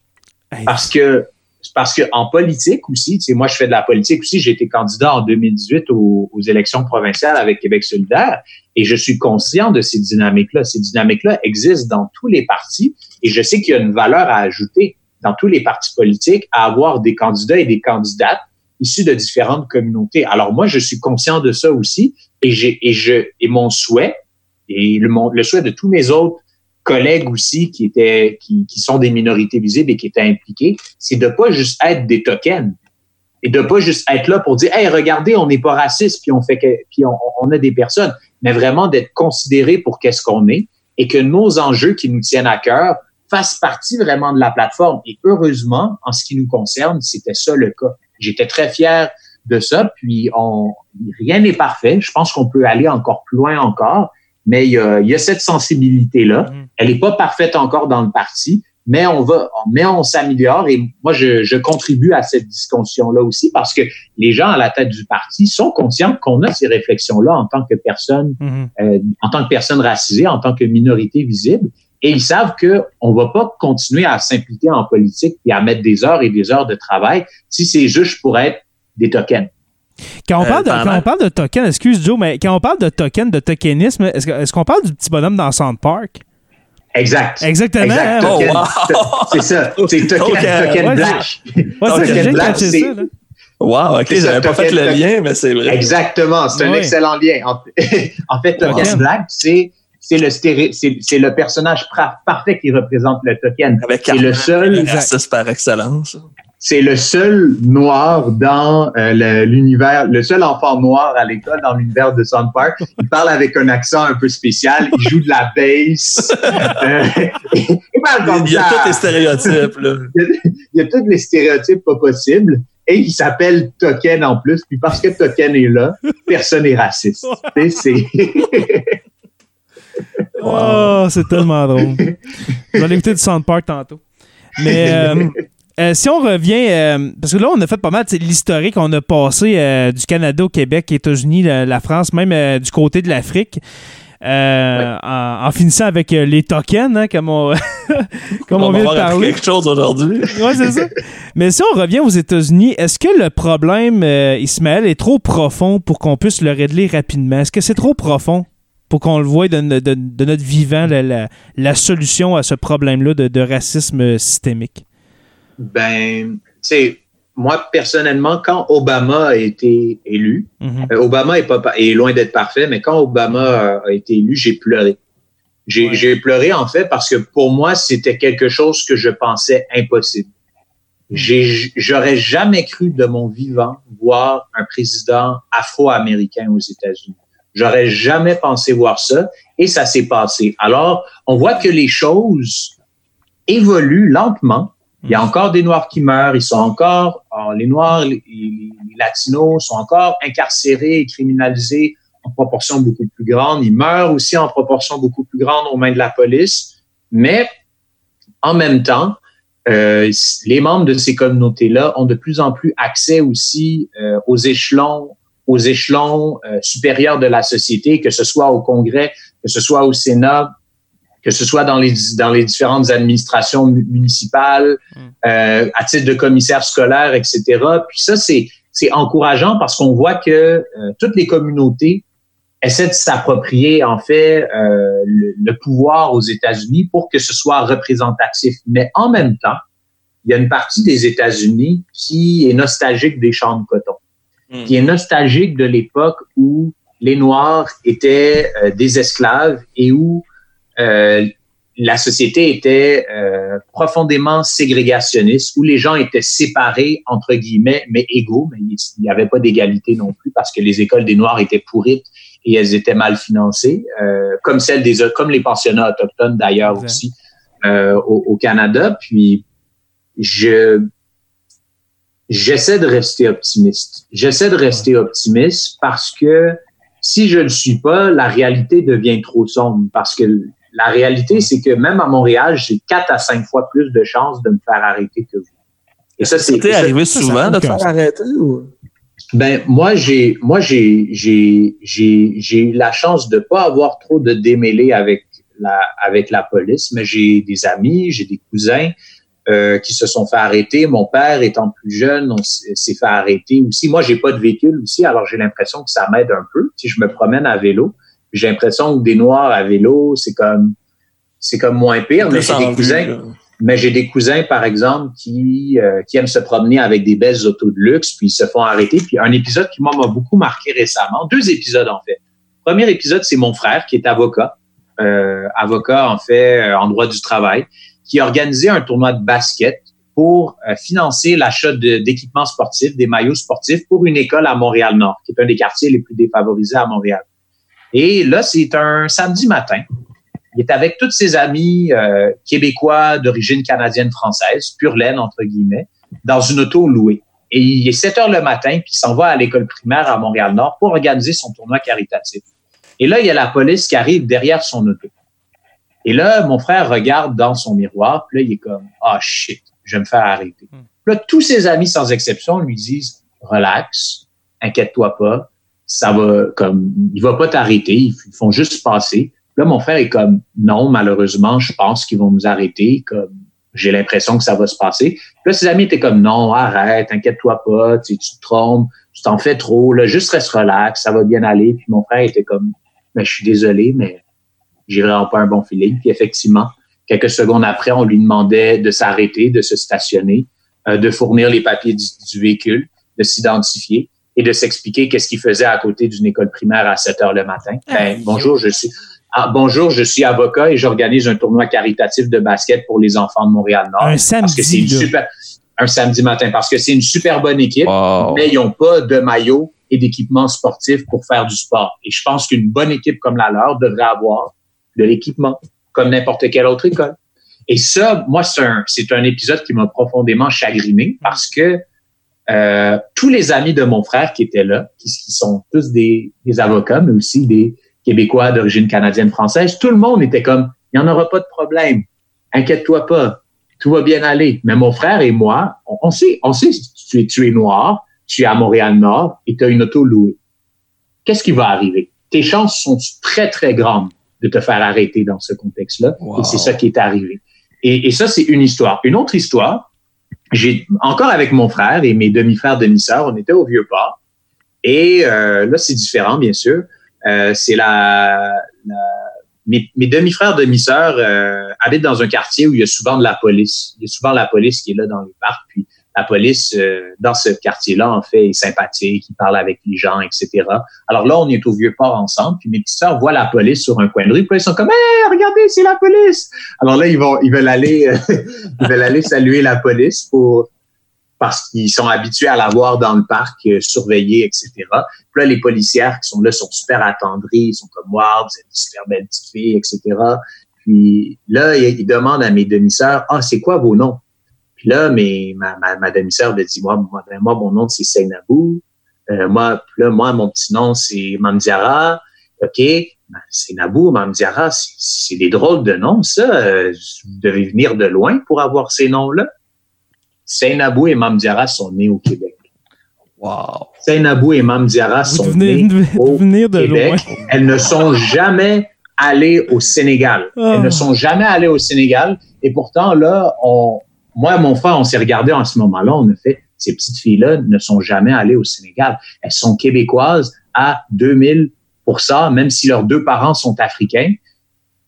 Parce que parce qu'en politique aussi, tu sais, moi je fais de la politique aussi, j'ai été candidat en 2018 aux, élections provinciales avec Québec solidaire et je suis conscient de ces dynamiques-là. Ces dynamiques-là existent dans tous les partis et je sais qu'il y a une valeur à ajouter dans tous les partis politiques à avoir des candidats et des candidates issus de différentes communautés. Alors moi, je suis conscient de ça aussi et j'ai et je et mon souhait et le, le souhait de tous mes autres collègues aussi qui étaient qui, qui sont des minorités visibles et qui étaient impliqués, c'est de pas juste être des tokens et de pas juste être là pour dire hey regardez on n'est pas raciste puis on fait que puis on, on, a des personnes mais vraiment d'être considéré pour qu'est-ce qu'on est et que nos enjeux qui nous tiennent à cœur fassent partie vraiment de la plateforme. Et heureusement, en ce qui nous concerne, c'était ça le cas. J'étais très fier de ça. Puis on, rien n'est parfait. Je pense qu'on peut aller encore plus loin encore, mais il y a, il y a cette sensibilité là. Mm-hmm. Elle n'est pas parfaite encore dans le parti, mais on va, mais on s'améliore. Et moi, je, je, contribue à cette discussion là aussi parce que les gens à la tête du parti sont conscients qu'on a ces réflexions là en tant que personne, mm-hmm. euh, en tant que personne racisée, en tant que minorité visible. Et ils savent que on va pas continuer à s'impliquer en politique et à mettre des heures et des heures de travail si c'est juste pour être des tokens. Quand on, euh, parle de, quand on parle de token, excuse Joe, mais quand on parle de token, de tokenisme, est-ce qu'on parle du petit bonhomme dans Centre Park? Exact. Exactement. Exact. Oh, wow. C'est ça. C'est token, token, token black. Ouais, token black, c'est ça. Wow, ok, j'avais pas fait le lien, mais c'est vrai. Exactement, c'est un excellent lien. En, en fait, Token Black, c'est c'est le c'est le personnage parfait qui représente le token. C'est le seul. par excellence c'est le seul noir dans euh, l'univers, le, seul enfant noir à l'école dans l'univers de Sun Park. Il parle avec un accent un peu spécial, il joue de la bass. Euh, il, il, y a tous les stéréotypes. Là. il y a tous les stéréotypes pas possibles. Et il s'appelle Token en plus. Puis parce que Token est là, personne n'est raciste. c'est... Oh, c'est tellement drôle. Je vais l'écouter du Sound Park tantôt. Mais euh, euh, si on revient, euh, parce que là, on a fait pas mal l'historique, on a passé euh, du Canada au Québec, États-Unis, la, France, même du côté de l'Afrique. En, finissant avec les tokens, hein, comme on, comme on, vient de parler. quelque chose aujourd'hui. oui, c'est ça. Mais si on revient aux États-Unis, est-ce que le problème, Ismaël, est trop profond pour qu'on puisse le régler rapidement? Est-ce que c'est trop profond? Pour qu'on le voie de, notre vivant, la, solution à ce problème-là de racisme systémique? Ben, tu sais, moi, personnellement, quand Obama a été élu, mhm. euh, Obama est, pas, est loin d'être parfait, mais quand Obama a, été élu, j'ai pleuré. J'ai pleuré, en fait, parce que pour moi, c'était quelque chose que je pensais impossible. Mhm. J'aurais jamais cru de mon vivant voir un président afro-américain aux États-Unis. J'aurais jamais pensé voir ça et ça s'est passé. Alors, on voit que les choses évoluent lentement, il y a encore des Noirs qui meurent, ils sont encore, les Noirs, les, Latinos sont encore incarcérés et criminalisés en proportion beaucoup plus grande. Ils meurent aussi en proportion beaucoup plus grande aux mains de la police. Mais en même temps, euh, les membres de ces communautés-là ont de plus en plus accès aussi euh, aux échelons, aux échelons euh, supérieurs de la société, que ce soit au Congrès, que ce soit au Sénat, que ce soit dans les, dans les différentes administrations municipales, mm. euh, à titre de commissaire scolaire, etc. Puis ça, c'est, c'est encourageant parce qu'on voit que euh, toutes les communautés essaient de s'approprier, en fait, euh, le, pouvoir aux États-Unis pour que ce soit représentatif. Mais en même temps, il y a une partie des États-Unis qui est nostalgique des champs de coton, mm. qui est nostalgique de l'époque où les Noirs étaient des esclaves et où euh, la société était euh, profondément ségrégationniste, où les gens étaient séparés, entre guillemets, mais égaux, mais il n'y avait pas d'égalité non plus parce que les écoles des Noirs étaient pourrites et elles étaient mal financées, euh, comme celles des comme les pensionnats autochtones d'ailleurs aussi euh, au, au, Canada. Puis je j'essaie de rester optimiste. J'essaie de rester optimiste parce que si je ne le suis pas, la réalité devient trop sombre parce que la réalité, c'est que même à Montréal, j'ai quatre à cinq fois plus de chances de me faire arrêter que vous. Et ça, c'est. arrivé souvent de te faire arrêter ou? Ben, moi, j'ai, moi, j'ai, j'ai, j'ai, j'ai eu la chance de pas avoir trop de démêlés avec la, avec la police, mais j'ai des amis, j'ai des cousins, euh, qui se sont fait arrêter. Mon père, étant plus jeune, on s'est fait arrêter aussi. Moi, j'ai pas de véhicule aussi, alors j'ai l'impression que ça m'aide un peu. Si je me promène à vélo, j'ai l'impression que des noirs à vélo, c'est comme c'est comme moins pire, mais j'ai des cousins. Mais j'ai des cousins, par exemple, qui, euh, qui aiment se promener avec des belles autos de luxe, puis ils se font arrêter. Puis un épisode qui, moi, m'a beaucoup marqué récemment, deux épisodes, en fait. Premier épisode, c'est mon frère, qui est avocat, euh, avocat, en fait, euh, en droit du travail, qui a organisé un tournoi de basket pour financer l'achat d'équipements sportifs, des maillots sportifs, pour une école à Montréal-Nord, qui est un des quartiers les plus défavorisés à Montréal. Et là, c'est un samedi matin. Il est avec tous ses amis euh, québécois d'origine canadienne-française, pure laine, entre guillemets, dans une auto louée. Et il est 7 heures le matin, puis il s'en va à l'école primaire à Montréal-Nord pour organiser son tournoi caritatif. Et là, il y a la police qui arrive derrière son auto. Et là, mon frère regarde dans son miroir, puis là, il est comme, ah oh, shit, je vais me faire arrêter. Hmm. Puis là, tous ses amis, sans exception, lui disent, relax, inquiète-toi pas, ça va comme, il va pas t'arrêter, ils font juste passer. Là, mon frère est comme, non, malheureusement, je pense qu'ils vont nous arrêter, comme, j'ai l'impression que ça va se passer. Puis là, ses amis étaient comme, non, arrête, inquiète-toi pas, tu, tu te trompes, tu t'en fais trop, là, juste reste relax, ça va bien aller. Puis mon frère était comme, mais je suis désolé, mais j'ai vraiment pas un bon feeling. Puis effectivement, quelques secondes après, on lui demandait de s'arrêter, de se stationner, euh, de fournir les papiers du, véhicule, de s'identifier et de s'expliquer qu'est-ce qu'il faisait à côté d'une école primaire à 7 heures le matin. Ben, bonjour, je suis ah, bonjour, je suis avocat et j'organise un tournoi caritatif de basket pour les enfants de Montréal-Nord. Un samedi. super, un samedi matin parce que c'est une super bonne équipe, mais ils n'ont pas de maillot et d'équipement sportif pour faire du sport. Et je pense qu'une bonne équipe comme la leur devrait avoir de l'équipement, comme n'importe quelle autre école. Et ça, moi, c'est un, un épisode qui m'a profondément chagriné parce que euh, tous les amis de mon frère qui étaient là, qui, sont tous des, avocats, mais aussi des Québécois d'origine canadienne-française, tout le monde était comme, il n'y en aura pas de problème, inquiète-toi pas, tout va bien aller. Mais mon frère et moi, on, sait, on sait, tu es, tu es noir, tu es à Montréal-Nord et tu as une auto louée. Qu'est-ce qui va arriver? Tes chances sont très, très grandes de te faire arrêter dans ce contexte-là. Et c'est ça qui est arrivé. Et, et ça, c'est une histoire. Une autre histoire, j'ai encore avec mon frère et mes demi-frères, demi-sœurs, on était au Vieux-Port. Et euh, là, c'est différent, bien sûr. Euh, c'est la, la, mes, mes demi-frères, demi-sœurs euh, habitent dans un quartier où il y a souvent de la police. Il y a souvent la police qui est là dans les parcs. Puis la police euh, dans ce quartier-là, en fait, est sympathique, il parle avec les gens, etc. Alors là, on est au Vieux-Port ensemble, puis mes petites sœurs voient la police sur un coin de rue, puis ils sont comme Hey, regardez, c'est la police! Alors là, ils vont, ils veulent aller, euh, ils veulent aller saluer la police pour parce qu'ils sont habitués à la voir dans le parc, euh, surveiller, etc. Puis là, les policières qui sont là sont super attendries, ils sont comme Wow, vous êtes une super belle petite fille, etc. Puis là, ils demandent à mes demi-sœurs Ah, c'est quoi vos noms? Puis là, mais ma, ma, ma demi-sœur me dit, moi, moi, moi, mon nom, c'est Seynabou. Euh, moi, là, moi, mon petit nom, c'est Mamdiara. OK, ben, Seynabou, Mamdiara, c'est des drôles de noms, ça. Euh, vous devez venir de loin pour avoir ces noms-là. Seynabou et Mamdiara sont nés au Québec. Wow. Seynabou et Mamdiara sont nés au venir de Québec. Loin. Elles ne sont jamais allées au Sénégal. Elles ne ah. sont jamais allées au Sénégal. Et pourtant, là, on, moi mon frère, on s'est regardé en ce moment-là, on a fait, ces petites filles-là ne sont jamais allées au Sénégal. Elles sont québécoises à 2000% même si leurs deux parents sont africains.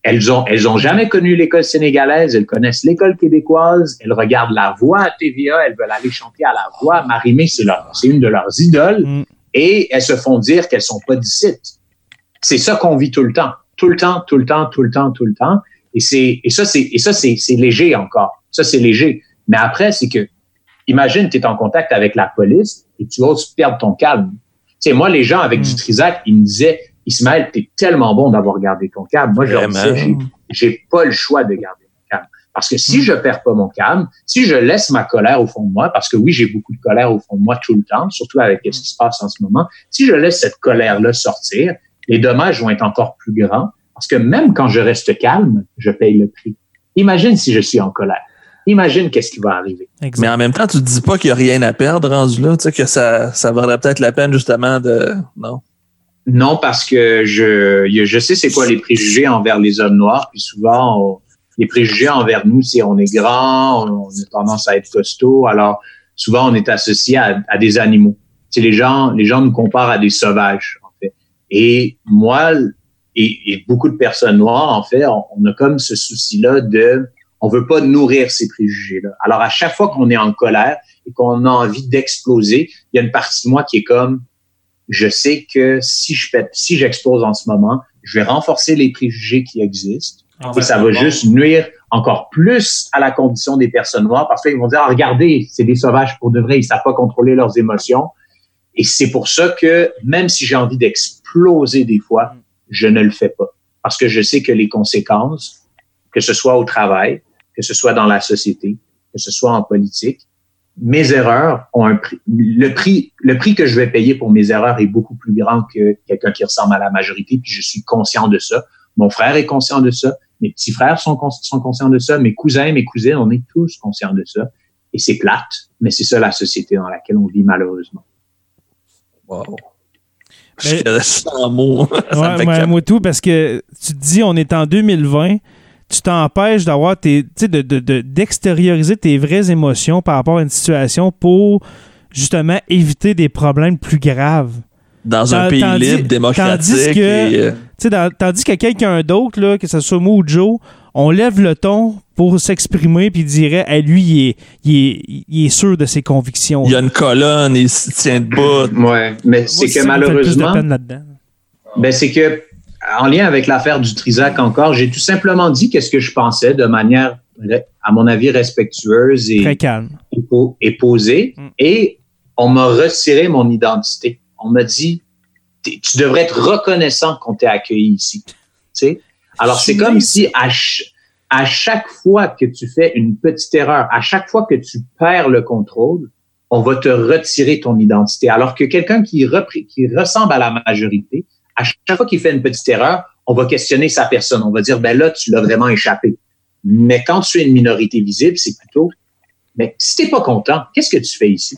Elles ont, elles ont jamais connu l'école sénégalaise, elles connaissent l'école québécoise, elles regardent la voix à TVA, elles veulent aller chanter à la voix. Marimé, c'est leur, c'est une de leurs idoles. Mm. Et elles se font dire qu'elles sont pas d'ici. C'est ça qu'on vit tout le temps. Tout le temps, tout le temps, tout le temps, tout le temps. Et c'est, et ça, c'est, et ça, c'est, c'est léger encore. Ça, c'est léger. Mais après, c'est que, imagine, tu es en contact avec la police et tu oses perdre ton calme. Tu sais, moi, les gens avec du hmm. Trisac, ils me disaient, Ismaël, t'es tellement bon d'avoir gardé ton calme. Moi, je leur disais, j'ai pas le choix de garder mon calme. Parce que si hmm. je perds pas mon calme, si je laisse ma colère au fond de moi, parce que oui, j'ai beaucoup de colère au fond de moi tout le temps, surtout avec ce qui se passe en ce moment, si je laisse cette colère-là sortir, les dommages vont être encore plus grands. Parce que même quand je reste calme, je paye le prix. Imagine si je suis en colère imagine qu'est-ce qui va arriver. Mais en même temps, tu te dis pas qu'il y a rien à perdre rendu là, tu sais, que ça, ça vaudrait peut-être la peine justement de. Non? Non, parce que je, je sais c'est quoi les préjugés envers les hommes noirs, puis souvent, les préjugés envers nous, c'est on est grand, on, a tendance à être costaud, alors souvent on est associé à, des animaux. Tu les gens, les gens nous comparent à des sauvages, en fait. Et moi, et, beaucoup de personnes noires, en fait, on a comme ce souci-là de on veut pas nourrir ces préjugés-là. Alors, à chaque fois qu'on est en colère et qu'on a envie d'exploser, il y a une partie de moi qui est comme, je sais que si je si j'explose en ce moment, je vais renforcer les préjugés qui existent ah et ça va juste nuire encore plus à la condition des personnes noires parce qu'ils vont dire, ah, regardez, c'est des sauvages pour de vrai, ils savent pas contrôler leurs émotions. Et c'est pour ça que même si j'ai envie d'exploser des fois, je ne le fais pas. Parce que je sais que les conséquences, que ce soit au travail, que ce soit dans la société, que ce soit en politique, mes erreurs ont un prix. Le prix, le prix que je vais payer pour mes erreurs est beaucoup plus grand que quelqu'un qui ressemble à la majorité, puis je suis conscient de ça. Mon frère est conscient de ça. Mes petits frères sont, sont conscients de ça. Mes cousins, mes cousines, on est tous conscients de ça. Et c'est plate, mais c'est ça la société dans laquelle on vit malheureusement. Wow. Mais- Je suis en mots. Ça me Ouais, fait moi tout, parce que tu te dis, on est en 2020, tu t'empêches d'avoir tes. De- de- de- d'extérioriser tes vraies émotions par rapport à une situation pour justement éviter des problèmes plus graves. Dans un pays tandis- libre, démocratique. tandis que- et, euh, Tu sais, dans- tandis que quelqu'un d'autre, là, que ce soit moi ou Joe, on lève le ton pour s'exprimer puis dirait, Hey, lui, il est, il, est, il est sûr de ses convictions. il y a une colonne, il se tient debout. Ouais, mais c'est que malheureusement, peine là-dedans. Ben, c'est que, en lien avec l'affaire du Trisac encore, j'ai tout simplement dit qu'est-ce que je pensais de manière, à mon avis, respectueuse et, Très calme. et po- et posée. Mm. Et on m'a retiré mon identité. On m'a dit, tu devrais être reconnaissant qu'on t'ait accueilli ici. Tu sais? Alors, c'est comme si à, ch- à chaque fois que tu fais une petite erreur, à chaque fois que tu perds le contrôle, on va te retirer ton identité. Alors que quelqu'un qui ressemble à la majorité, à chaque fois qu'il fait une petite erreur, on va questionner sa personne. On va dire, ben là, tu l'as vraiment échappé. Mais quand tu es une minorité visible, c'est plutôt, mais si t'es pas content, qu'est-ce que tu fais ici?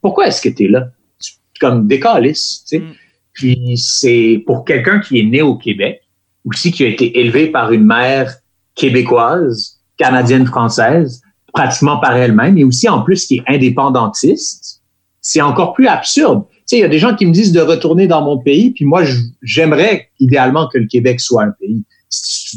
Pourquoi est-ce que tu es là? Tu- Comme des calices, tu sais. Mm. Puis c'est pour quelqu'un qui est né au Québec, aussi qui a été élevé par une mère québécoise, canadienne-française, pratiquement par elle-même, et aussi en plus qui est indépendantiste, c'est encore plus absurde. Tu sais, il y a des gens qui me disent de retourner dans mon pays, puis moi, j'aimerais idéalement que le Québec soit un pays.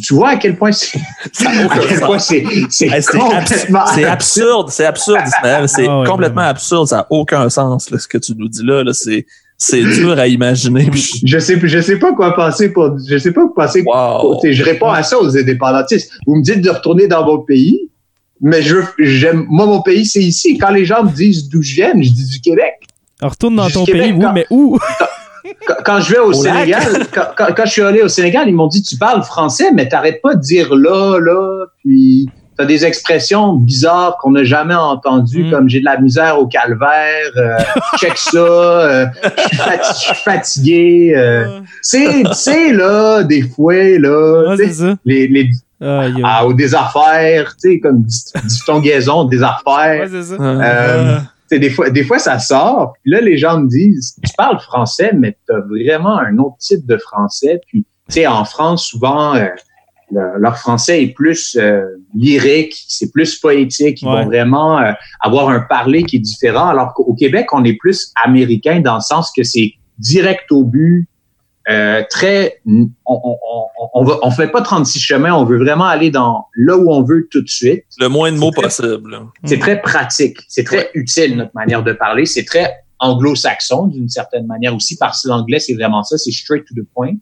Tu vois à quel point c'est, c'est, c'est complètement absurde, c'est absurde, Ismaël. C'est Ah complètement absurde. Ça n'a aucun sens, là, ce que tu nous dis là. là. C'est, c'est dur à imaginer. Je sais, je sais pas quoi penser pour, je sais pas quoi penser. Wow. Sais, Je réponds à ça aux indépendantistes. Vous me dites de retourner dans mon pays, mais je, j'aime, moi, mon pays, c'est ici. Quand les gens me disent d'où je viens, je dis du Québec. Retourne dans ton Québec, pays, oui, mais où? Quand, quand je vais au. Sénégal, quand, je suis allé au Sénégal, ils m'ont dit, tu parles français, mais t'arrêtes pas de dire là, là, puis t'as des expressions bizarres qu'on n'a jamais entendues, Mm. comme j'ai de la misère au calvaire, euh, check ça, euh, je suis fatigué, euh, c'est, tu sais, là, des fois, là, Ouais, ça. les, ah, ou des affaires, tu sais, comme diphtongaison, des affaires. Ouais, c'est ça. Des fois, des fois, ça sort. Puis là, les gens me disent, tu parles français, mais tu as vraiment un autre type de français. Puis, tu sais, en France, souvent, euh, le- leur français est plus euh, lyrique, c'est plus poétique. Ils Ouais. vont vraiment euh, avoir un parler qui est différent. Alors qu'au Québec, on est plus américain dans le sens que c'est direct au but. Euh, très, on, on, on, on, va, on fait pas 36 chemins, on veut vraiment aller dans là où on veut tout de suite. Le moins de mots très- possible. C'est très pratique, c'est très utile notre manière de parler, c'est très anglo-saxon d'une certaine manière aussi parce que l'anglais c'est vraiment ça, c'est straight to the point.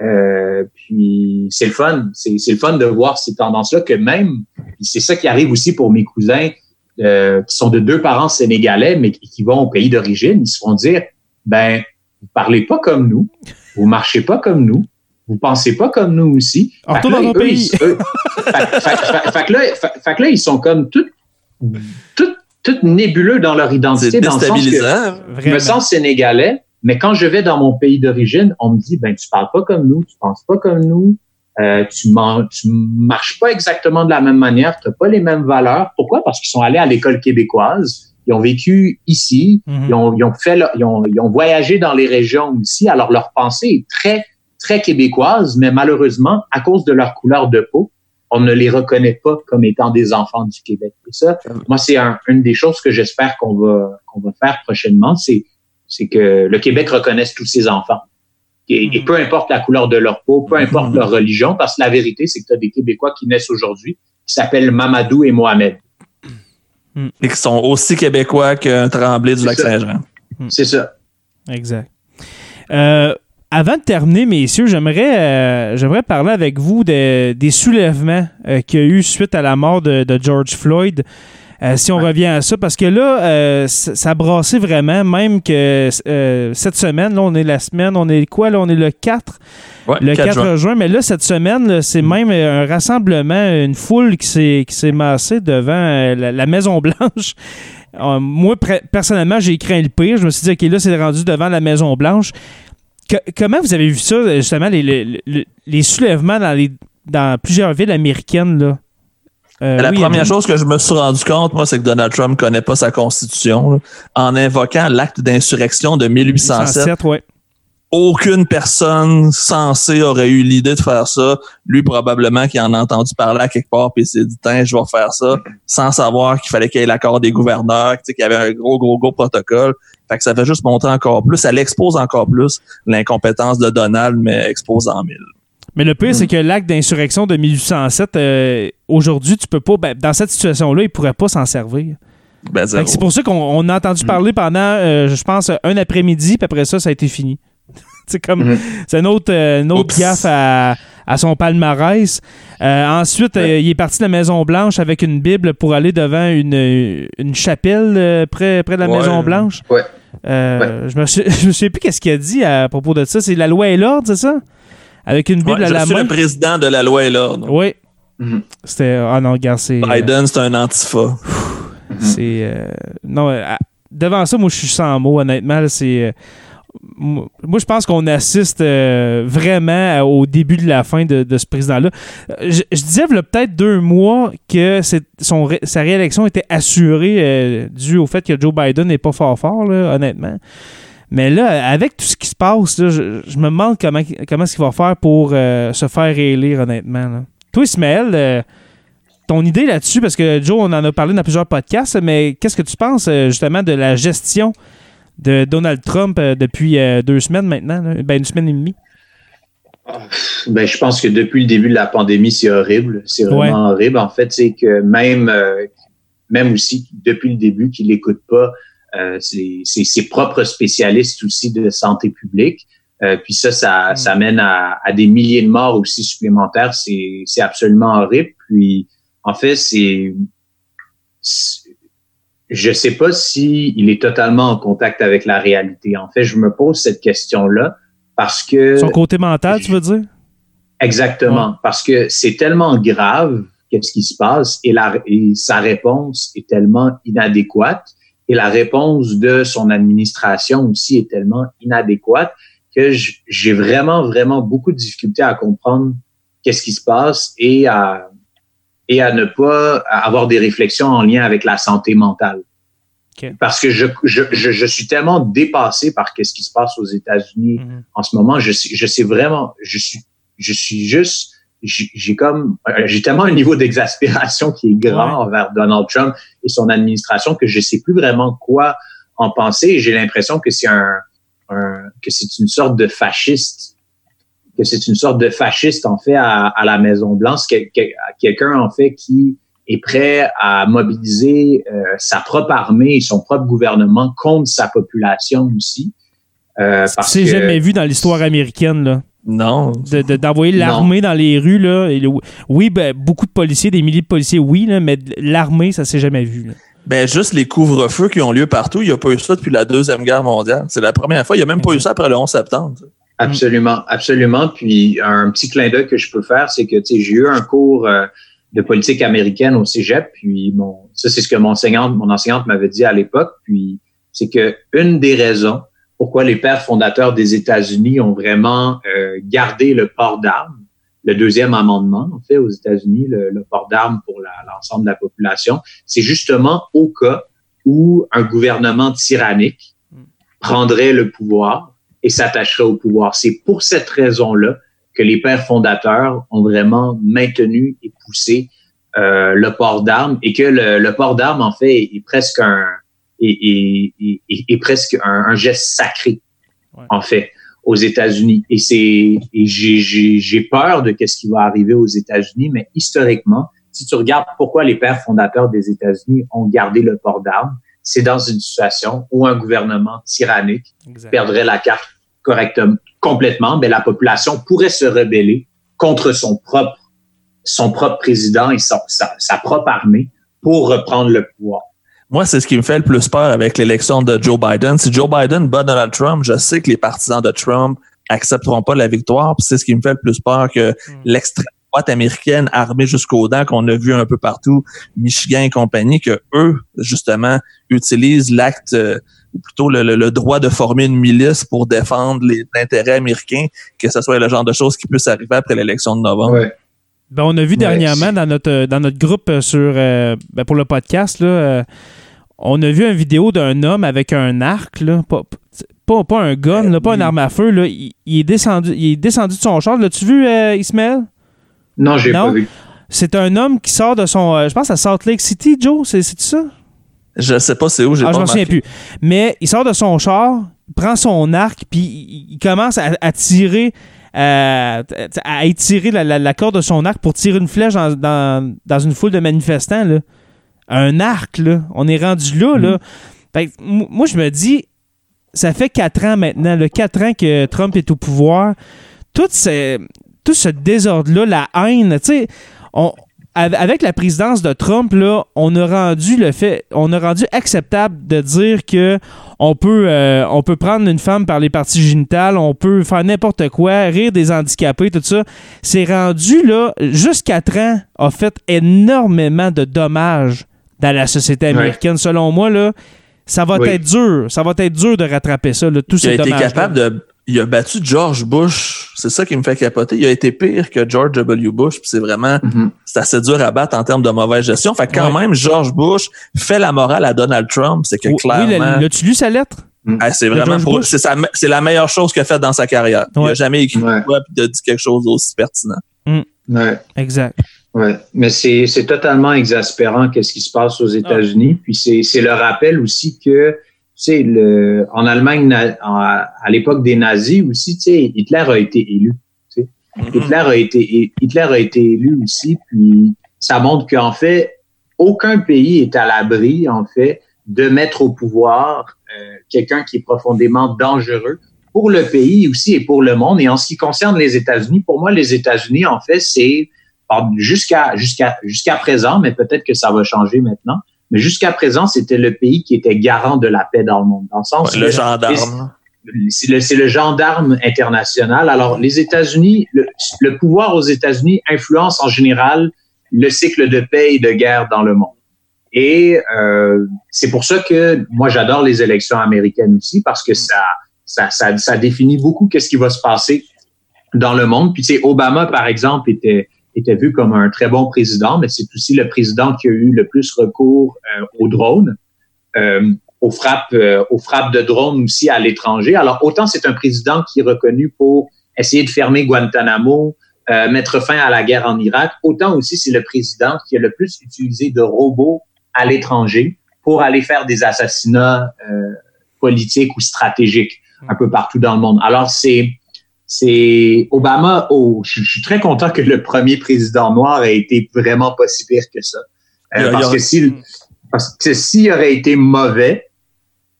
Euh, puis c'est le fun, c'est c'est le fun de voir ces tendances-là que même, c'est ça qui arrive aussi pour mes cousins euh, qui sont de deux parents sénégalais mais qui qui vont au pays d'origine, ils se font dire ben vous parlez pas comme nous, vous marchez pas comme nous, vous pensez pas comme nous aussi. Alors, Fait là, dans eux, pays. ils- eux- fait- fait- fait- fait que là, fait- fait que là, ils sont comme tout, tout, tout nébuleux dans leur C'est identité, dans le sens que déstabilisant. je me sens sénégalais, mais quand je vais dans mon pays d'origine, on me dit, ben, tu parles pas comme nous, tu penses pas comme nous, euh, tu, man- tu marches pas exactement de la même manière, tu pas les mêmes valeurs. Pourquoi? Parce qu'ils sont allés à l'école québécoise, ils ont vécu ici, Mhm. ils ont, ils ont fait, leur- ils, ont, ils ont voyagé dans les régions ici. Alors leur pensée est très, très québécoise, mais malheureusement, à cause de leur couleur de peau, on ne les reconnaît pas comme étant des enfants du Québec. Et ça, moi, c'est un- une des choses que j'espère qu'on va, qu'on va faire prochainement, c'est, c'est que le Québec reconnaisse tous ses enfants. Et, et Mhm. peu importe la couleur de leur peau, peu importe leur religion, parce que la vérité, c'est que tu as des Québécois qui naissent aujourd'hui, qui s'appellent Mamadou et Mohamed. Et qui sont aussi québécois qu'un tremblé du C'est lac ça. Saint-Jean. C'est ça. Exact. Euh, avant de terminer, messieurs, j'aimerais euh, j'aimerais parler avec vous de- des soulèvements euh, qu'il y a eu suite à la mort de, de George Floyd. Euh, si on revient à ça, parce que là, euh, ça a brassé vraiment, même que euh, cette semaine, là, on est la semaine, on est quoi, là, on est le 4, Ouais, le 4, 4 juin. juin. mais là, cette semaine, c'est même euh, un rassemblement, une foule qui s'est, qui s'est massée devant la, la Maison-Blanche. Moi, personnellement, j'ai craint le pire. Je me suis dit, OK, là, c'est rendu devant la Maison-Blanche. Comment vous avez vu ça, justement, les, les, les- les soulèvements dans, les, dans plusieurs villes américaines, là? Euh, La oui, première chose que je me suis rendu compte, moi, c'est que Donald Trump connaît pas sa constitution. là. En invoquant l'acte d'insurrection de 1807, 107, ouais. aucune personne censée aurait eu l'idée de faire ça. Lui, probablement, qui en a entendu parler à quelque part, puis il s'est dit, Tiens, je vais faire ça, sans savoir qu'il fallait qu'il y ait l'accord des gouverneurs, tu sais, qu'il y avait un gros, gros, gros protocole. Fait que ça fait juste montrer encore plus, ça l'expose encore plus l'incompétence de Donald, mais expose en mille. Mais le pire, Mm. c'est que l'acte d'insurrection de 1807, euh, aujourd'hui, tu peux pas. ben, dans cette situation-là, il pourrait pas s'en servir. Ben, C'est pour ça qu'on on a entendu parler pendant, euh, je pense, un après-midi, puis après ça, ça a été fini. c'est comme. Mhm. C'est un autre, euh, une autre gaffe à, à son palmarès. Ensuite, il est parti de la Maison-Blanche avec une Bible pour aller devant une, une chapelle près, près de la Ouais. Maison-Blanche. Ouais. Je me souviens plus qu'est-ce qu'il a dit à propos de ça. C'est la loi et l'ordre, c'est ça? Avec une Bible Ouais, à je la suis main. le président de la loi et l'ordre. Oui. Mhm. C'était. Ah non, regarde, c'est. euh, Biden, c'est un antifa. c'est. euh, non, euh, devant ça, moi, je suis sans mots, honnêtement. C'est. euh, moi, je pense qu'on assiste euh, vraiment au début de la fin de, de ce président-là. Euh, Je, je disais, il y a peut-être deux mois que son, ré- sa réélection était assurée euh, dû au fait que Joe Biden n'est pas fort fort, là, honnêtement. Mais là, avec tout ce qui se passe, là, je, je me demande comment, comment est-ce qu'il va faire pour euh, se faire réélire, honnêtement. là. Toi, Ismaël, euh, ton idée là-dessus, parce que Joe, on en a parlé dans plusieurs podcasts, mais qu'est-ce que tu penses euh, justement de la gestion de Donald Trump depuis deux semaines maintenant? là? Ben, une semaine et demie. Ben, je pense que depuis le début de la pandémie, c'est horrible. C'est vraiment horrible. En fait, c'est que même, euh, même aussi depuis le début, qu'il n'écoute pas euh, ses, propres spécialistes aussi de santé publique. Euh, puis ça, ça, Mm. ça mène à, à des milliers de morts aussi supplémentaires. C'est, c'est absolument horrible. Puis, en fait, c'est, c'est- je sais pas si il est totalement en contact avec la réalité. En fait, je me pose cette question-là parce que Son côté mental, tu veux dire? Exactement, parce que c'est tellement grave qu'est-ce qui se passe et, la, et sa réponse est tellement inadéquate et la réponse de son administration aussi est tellement inadéquate que j'ai vraiment, vraiment beaucoup de difficultés à comprendre qu'est-ce qui se passe et à, et à ne pas avoir des réflexions en lien avec la santé mentale. Parce que je, je, je, je suis tellement dépassé par qu'est-ce qui se passe aux États-Unis Mhm. en ce moment. Je sais, je sais vraiment, je suis, je suis juste, j'ai comme, euh, j'ai tellement un niveau d'exaspération qui est grand envers Donald Trump et son administration que je sais plus vraiment quoi en penser. J'ai l'impression que c'est un, un- que c'est une sorte de fasciste, que c'est une sorte de fasciste en fait à, à la Maison Blanche, quel- quel- quelqu'un en fait qui est prêt à mobiliser euh, sa propre armée et son propre gouvernement contre sa population aussi. Euh, parce C'est jamais vu dans l'histoire américaine, là. Non. de- de- d'envoyer Non. l'armée dans les rues. Là, Et le- oui, ben, beaucoup de policiers, des milliers de policiers, oui, là, mais de- l'armée, ça s'est jamais vu. là. Ben, juste les couvre-feux qui ont lieu partout, il n'y a pas eu ça depuis la Deuxième Guerre mondiale. C'est la première fois. Il n'y a même pas eu ça après le 11 septembre. Absolument, absolument. Puis un petit clin d'œil que je peux faire, c'est que tu sais, j'ai eu un cours euh, de politique américaine au Cégep, puis mon, ça c'est ce que mon enseignante, mon enseignante m'avait dit à l'époque. Puis c'est que une des raisons pourquoi les pères fondateurs des États-Unis ont vraiment euh, gardé le port d'armes, le deuxième amendement en fait aux États-Unis, le, port d'armes pour l'ensemble de la population, c'est justement au cas où un gouvernement tyrannique prendrait le pouvoir et s'attacherait au pouvoir. C'est pour cette raison-là que les pères fondateurs ont vraiment maintenu et poussé euh, le port d'armes et que le, port d'armes, en fait, est presque un est, est- est- presque un, un geste sacré, Ouais. en fait, aux États-Unis. Et c'est j'ai- peur de qu'est-ce qui va arriver aux États-Unis, mais historiquement, si tu regardes pourquoi les pères fondateurs des États-Unis ont gardé le port d'armes, c'est dans une situation où un gouvernement tyrannique perdrait la carte correctement, complètement, mais la population pourrait se rebeller contre son propre, son propre président et sa propre armée pour reprendre le pouvoir. Moi, c'est ce qui me fait le plus peur avec l'élection de Joe Biden. Si Joe Biden bat Donald Trump, je sais que les partisans de Trump accepteront pas la victoire. C'est ce qui me fait le plus peur que hmm. l'extrême droite américaine armée jusqu'aux dents qu'on a vu un peu partout, Michigan et compagnie, que eux, justement, utilisent l'acte euh, ou plutôt le, droit de former une milice pour défendre les intérêts américains, que ce soit le genre de choses qui puisse arriver après l'élection de novembre. Ben, on a vu dernièrement dans notre dans notre groupe sur euh, ben, pour le podcast là, euh, on a vu une vidéo d'un homme avec un arc là, pas, pas, un gun, pas une arme à feu là, il, est descendu il est descendu de son char. L'as-tu vu euh, Ismaël? Non, j'ai pas vu. C'est un homme qui sort de son je pense à Salt Lake City, Joe, c'est ça? Je sais pas c'est où, j'ai ah, pas Je m'en souviens plus. Mais il sort de son char, il prend son arc, puis il, commence à, tirer, euh, à étirer la, corde de son arc pour tirer une flèche dans, une foule de manifestants. Là. Un arc, là. On est rendu là, là. Mm. moi, je me dis, ça fait quatre ans maintenant, le quatre ans que Trump est au pouvoir. Tout, tout ce désordre-là, la haine, tu sais, on, avec la présidence de Trump, là, on a rendu le fait, on a rendu acceptable de dire que on peut, euh, on peut prendre une femme par les parties génitales, on peut faire n'importe quoi, rire des handicapés, tout ça. C'est rendu là, jusqu'à 4 ans, a fait énormément de dommages dans la société américaine. Selon moi, là, ça va être dur, ça va être dur de rattraper ça, là, tous ces dommages. été capable de il a battu George Bush. C'est ça qui me fait capoter. Il a été pire que George W. Bush. c'est vraiment, mm-hmm. c'est assez dur à battre en termes de mauvaise gestion. Fait quand même, George Bush fait la morale à Donald Trump. C'est que clairement. Oui, l'as-tu lu sa lettre? Mm. Ah, c'est vraiment c'est la meilleure chose qu'il a faite dans sa carrière. Il n'a jamais écrit quoi puis il a dit quelque chose d'aussi pertinent. Mm. Exact. Ouais, mais c'est totalement exaspérant qu'est-ce qui se passe aux États-Unis. Puis c'est le rappel aussi que sais, le, en Allemagne, à, l'époque des nazis aussi, tu sais, Hitler a été élu. Tu mm-hmm. Hitler a été, Hitler a été élu aussi, puis ça montre qu'en fait, aucun pays est à l'abri, en fait, de mettre au pouvoir euh, quelqu'un qui est profondément dangereux pour le pays aussi et pour le monde. Et en ce qui concerne les États-Unis, pour moi, les États-Unis, en fait, c'est jusqu'à jusqu'à jusqu'à présent, mais peut-être que ça va changer maintenant. Mais jusqu'à présent, c'était le pays qui était garant de la paix dans le monde. Dans le sens le gendarme. C'est le, gendarme international. Alors, les États-Unis, le, pouvoir aux États-Unis influence en général le cycle de paix et de guerre dans le monde. Et euh, c'est pour ça que moi, j'adore les élections américaines aussi, parce que ça, ça, ça, ça définit beaucoup qu'est-ce qui va se passer dans le monde. Puis, tu sais, Obama, par exemple, était était vu comme un très bon président, mais c'est aussi le président qui a eu le plus recours euh, aux drones, euh, aux frappes, euh, aux frappes de drones aussi à l'étranger. Alors autant c'est un président qui est reconnu pour essayer de fermer Guantanamo, euh, mettre fin à la guerre en Irak, autant aussi c'est le président qui a le plus utilisé de robots à l'étranger pour aller faire des assassinats politiques ou stratégiques un peu partout dans le monde. Alors c'est c'est Obama. Oh, je, suis très content que le premier président noir ait été vraiment pas si pire que ça. Euh, parce, que s'il, parce que s'il aurait été mauvais,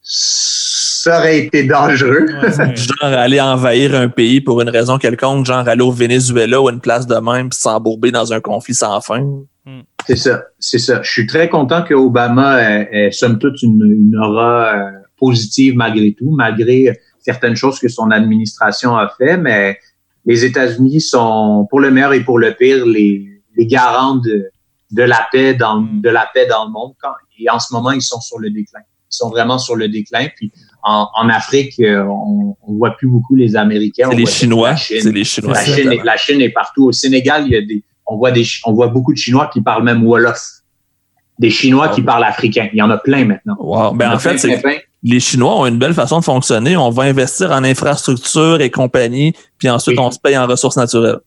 ça aurait été dangereux. genre aller envahir un pays pour une raison quelconque, genre aller au Venezuela ou une place de même puis s'embourber dans un conflit sans fin. Hmm. C'est ça, c'est ça. Je suis très content que Obama ait, somme toute une, une aura euh, positive malgré tout, malgré certaines choses que son administration a fait, mais les États-Unis sont, pour le meilleur et pour le pire, les, les garants de, de la paix dans de la paix dans le monde. et en ce moment, ils sont sur le déclin. Ils sont vraiment sur le déclin. Puis en, en Afrique, euh, on, on voit plus beaucoup les Américains. C'est les Chinois. C'est les Chinois. La Chine, la Chine, est partout. Au Sénégal, il y a des, on voit des, on voit beaucoup de Chinois qui parlent même Wolof. Des Chinois qui parlent africain. Il y en a plein maintenant. Wow. Ben en fait, c'est les Chinois ont une belle façon de fonctionner. On va investir en infrastructure et compagnie, puis ensuite on se paye en ressources naturelles.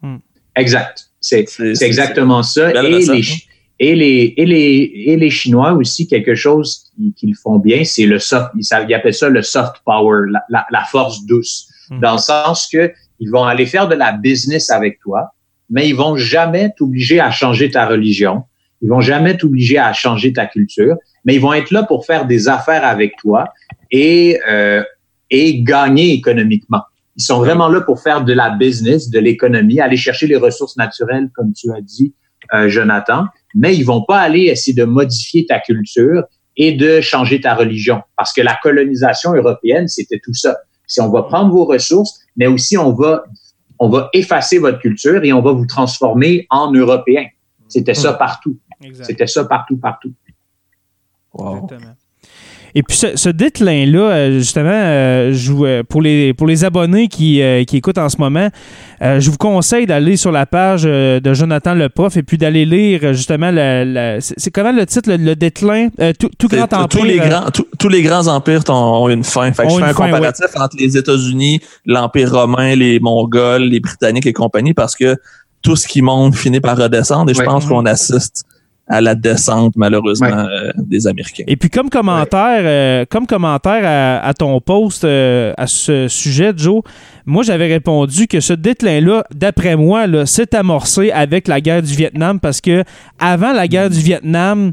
Hmm. Exact. C'est exactement ça. Et les, et, les, et, les, et les Chinois aussi, quelque chose qu'ils font bien, c'est le soft, ils, appellent ça le soft power, la, la, force douce. Hmm. Dans le sens que ils vont aller faire de la business avec toi, mais ils vont jamais t'obliger à changer ta religion. Ils vont jamais t'obliger à changer ta culture mais ils vont être là pour faire des affaires avec toi et, euh, et gagner économiquement. Ils sont vraiment là pour faire de la business, de l'économie, aller chercher les ressources naturelles, comme tu as dit, euh, Jonathan, mais ils vont pas aller essayer de modifier ta culture et de changer ta religion. Parce que la colonisation européenne, c'était tout ça. Si on va prendre vos ressources, mais aussi on va, on va effacer votre culture et on va vous transformer en Européen. C'était ça Hmm. partout. C'était ça partout, partout. Wow. Exactement. Et puis ce, ce déclin-là, euh, justement, euh, je euh, pour, les, pour les abonnés qui, euh, qui écoutent en ce moment, euh, je vous conseille d'aller sur la page euh, de Jonathan Le Prof et puis d'aller lire justement, le, le- c'est comment le titre, le, le déclin, euh, tout, tout grand empire. tous, les grands, tous- tous les grands empires ont, ont une fin. Fait que je fais un fin, comparatif entre les États-Unis, l'Empire romain, les Mongols, les Britanniques et compagnie, parce que tout ce qui monte finit par redescendre et je Ouais. pense qu'on assiste à la descente, malheureusement, Ouais. euh, des Américains. Et puis comme commentaire, euh, comme commentaire à, à ton post euh, à ce sujet, Joe, moi j'avais répondu que ce déclin-là, d'après moi, là, s'est amorcé avec la guerre du Vietnam parce que avant la guerre du Vietnam,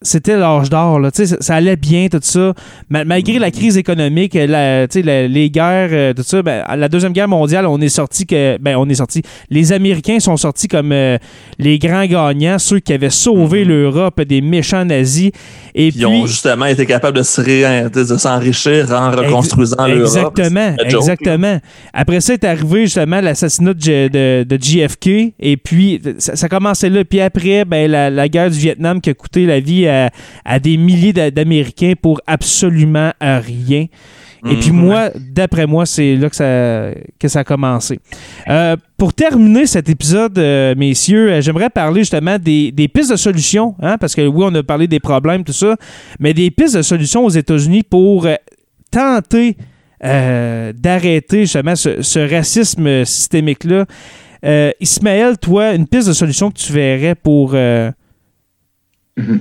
c'était l'âge d'or. là. Tu sais, Ça, ça allait bien, tout ça. Ma- malgré la crise économique, la- sais, la- les guerres, euh, tout ça, ben, à la Deuxième Guerre mondiale, on est sorti que. Ben, on est sorti. Les Américains sont sortis comme euh, les grands gagnants, ceux qui avaient sauvé l'Europe des méchants nazis. Et Ils ont justement été capables de se ré- de s'enrichir en reconstruisant l'Europe. Exactement, exactement. Après ça est arrivé justement l'assassinat de, de- de JFK et puis ça, ça commençait là. Puis après, ben, la, la guerre du Vietnam qui a coûté la vie à, à des milliers d'a- d'Américains pour absolument euh, rien. Et puis Mhm. moi, d'après moi, c'est là que ça, que ça a commencé. Euh, pour terminer cet épisode, euh, messieurs, euh, j'aimerais parler justement des, des pistes de solutions, hein, parce que oui, on a parlé des problèmes, tout ça, mais des pistes de solutions aux États-Unis pour euh, tenter euh, d'arrêter justement ce, ce racisme systémique-là. Euh, Ismaël, toi, une piste de solution que tu verrais pour, euh.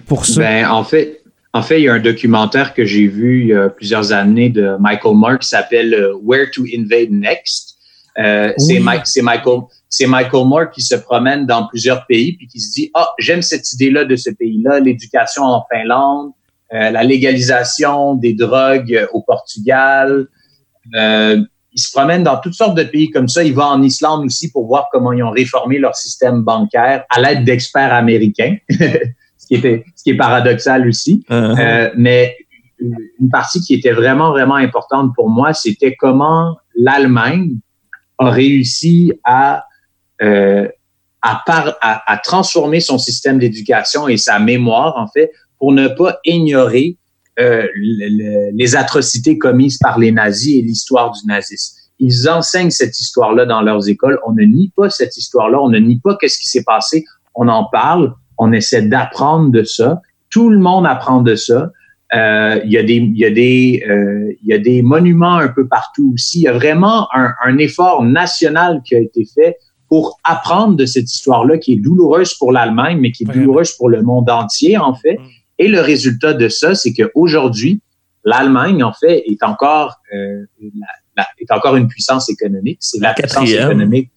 Pour ça? Ben, en fait, en fait, il y a un documentaire que j'ai vu il y a plusieurs années de Michael Moore qui s'appelle euh, Where to Invade Next. Euh, c'est Oui. Mike, c'est Michael, Michael Moore qui se promène dans plusieurs pays puis qui se dit ah j'aime cette idée-là de ce pays-là, l'éducation en Finlande, euh, la légalisation des drogues euh, au Portugal. Euh, il se promène dans toutes sortes de pays comme ça. Il va en Islande aussi pour voir comment ils ont réformé leur système bancaire à l'aide d'experts américains, ce qui était, ce qui est paradoxal aussi. Euh, Euh, mais une partie qui était vraiment, vraiment importante pour moi, c'était comment l'Allemagne a réussi à, euh, à, par, à, à transformer son système d'éducation et sa mémoire, en fait, pour ne pas ignorer euh, le- le- les atrocités commises par les nazis et l'histoire du nazisme. Ils enseignent cette histoire-là dans leurs écoles. On ne nie pas cette histoire-là. On ne nie pas qu'est-ce qui s'est passé. On en parle. On essaie d'apprendre de ça. Tout le monde apprend de ça. Euh, il y a des, il y a des, euh, il y a des monuments un peu partout aussi. Il y a vraiment un, un effort national qui a été fait pour apprendre de cette histoire-là qui est douloureuse pour l'Allemagne, mais qui est douloureuse pour le monde entier, en fait. Mm. Et le résultat de ça, c'est qu'aujourd'hui, l'Allemagne, en fait, est encore, euh, la- la- est encore une puissance économique. C'est la, La puissance économique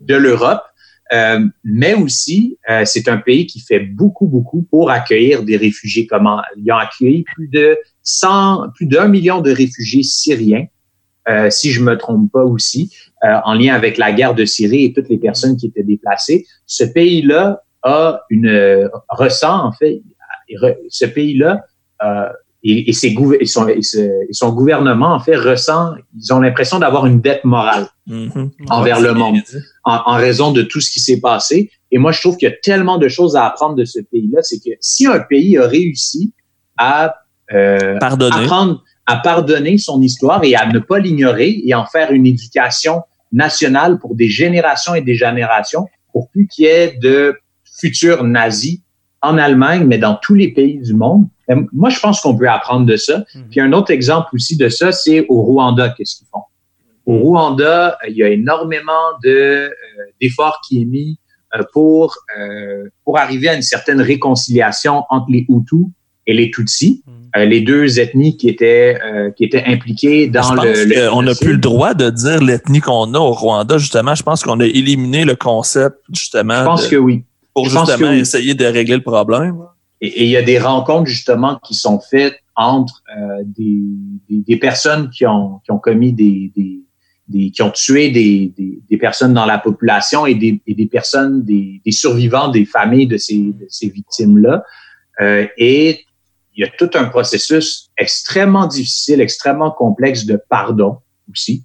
de l'Europe. Euh, mais aussi, euh, c'est un pays qui fait beaucoup, beaucoup pour accueillir des réfugiés. Comment ils ont accueilli plus de 100, plus d'un million de réfugiés syriens, euh, si je me trompe pas aussi, euh, en lien avec la guerre de Syrie et toutes les personnes qui étaient déplacées. Ce pays-là a une ressent en fait, ce pays-là euh, et, et, ses et, son, et, ce- et son gouvernement en fait ressent, ils ont l'impression d'avoir une dette morale mhm. envers Ouais, le monde en raison de tout ce qui s'est passé. Et moi, je trouve qu'il y a tellement de choses à apprendre de ce pays-là. C'est que si un pays a réussi à euh, Pardonner. apprendre à pardonner son histoire et à ne pas l'ignorer et en faire une éducation nationale pour des générations et des générations, pour plus qu'il y ait de futurs nazis en Allemagne, mais dans tous les pays du monde. Moi, je pense qu'on peut apprendre de ça. Mhm. Puis un autre exemple aussi de ça, c'est au Rwanda, qu'est-ce qu'ils font? Au Rwanda, il y a énormément de euh, d'efforts qui est mis euh, pour euh, pour arriver à une certaine réconciliation entre les Hutus et les Tutsis, Mhm. euh, les deux ethnies qui étaient euh, qui étaient impliquées dans je pense le. le qu'on n'a plus le droit de dire l'ethnie qu'on a au Rwanda, justement. Je pense qu'on a éliminé le concept, justement, Je pense de- que oui. pour je justement oui. essayer de régler le problème. Et il y a des rencontres justement qui sont faites entre euh, des, des, des personnes qui ont, qui ont commis des, des, des, qui ont tué des, des, personnes dans la population et des, et personnes, des, survivants des familles de ces, de ces victimes-là. Euh, et il y a tout un processus extrêmement difficile, extrêmement complexe de pardon aussi.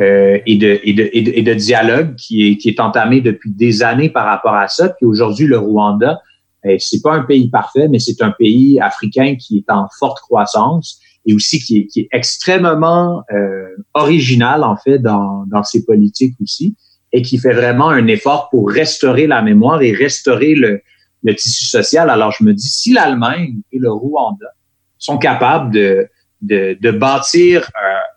Euh, et, de, et, de, et, de, dialogue qui est, qui est entamé depuis des années par rapport à ça. Puis aujourd'hui, le Rwanda, euh, c'est pas un pays parfait, mais c'est un pays africain qui est en forte croissance et aussi qui est, qui est extrêmement euh, original en fait dans, dans ses politiques aussi et qui fait vraiment un effort pour restaurer la mémoire et restaurer le, le tissu social. Alors je me dis, si l'Allemagne et le Rwanda sont capables de, de, de bâtir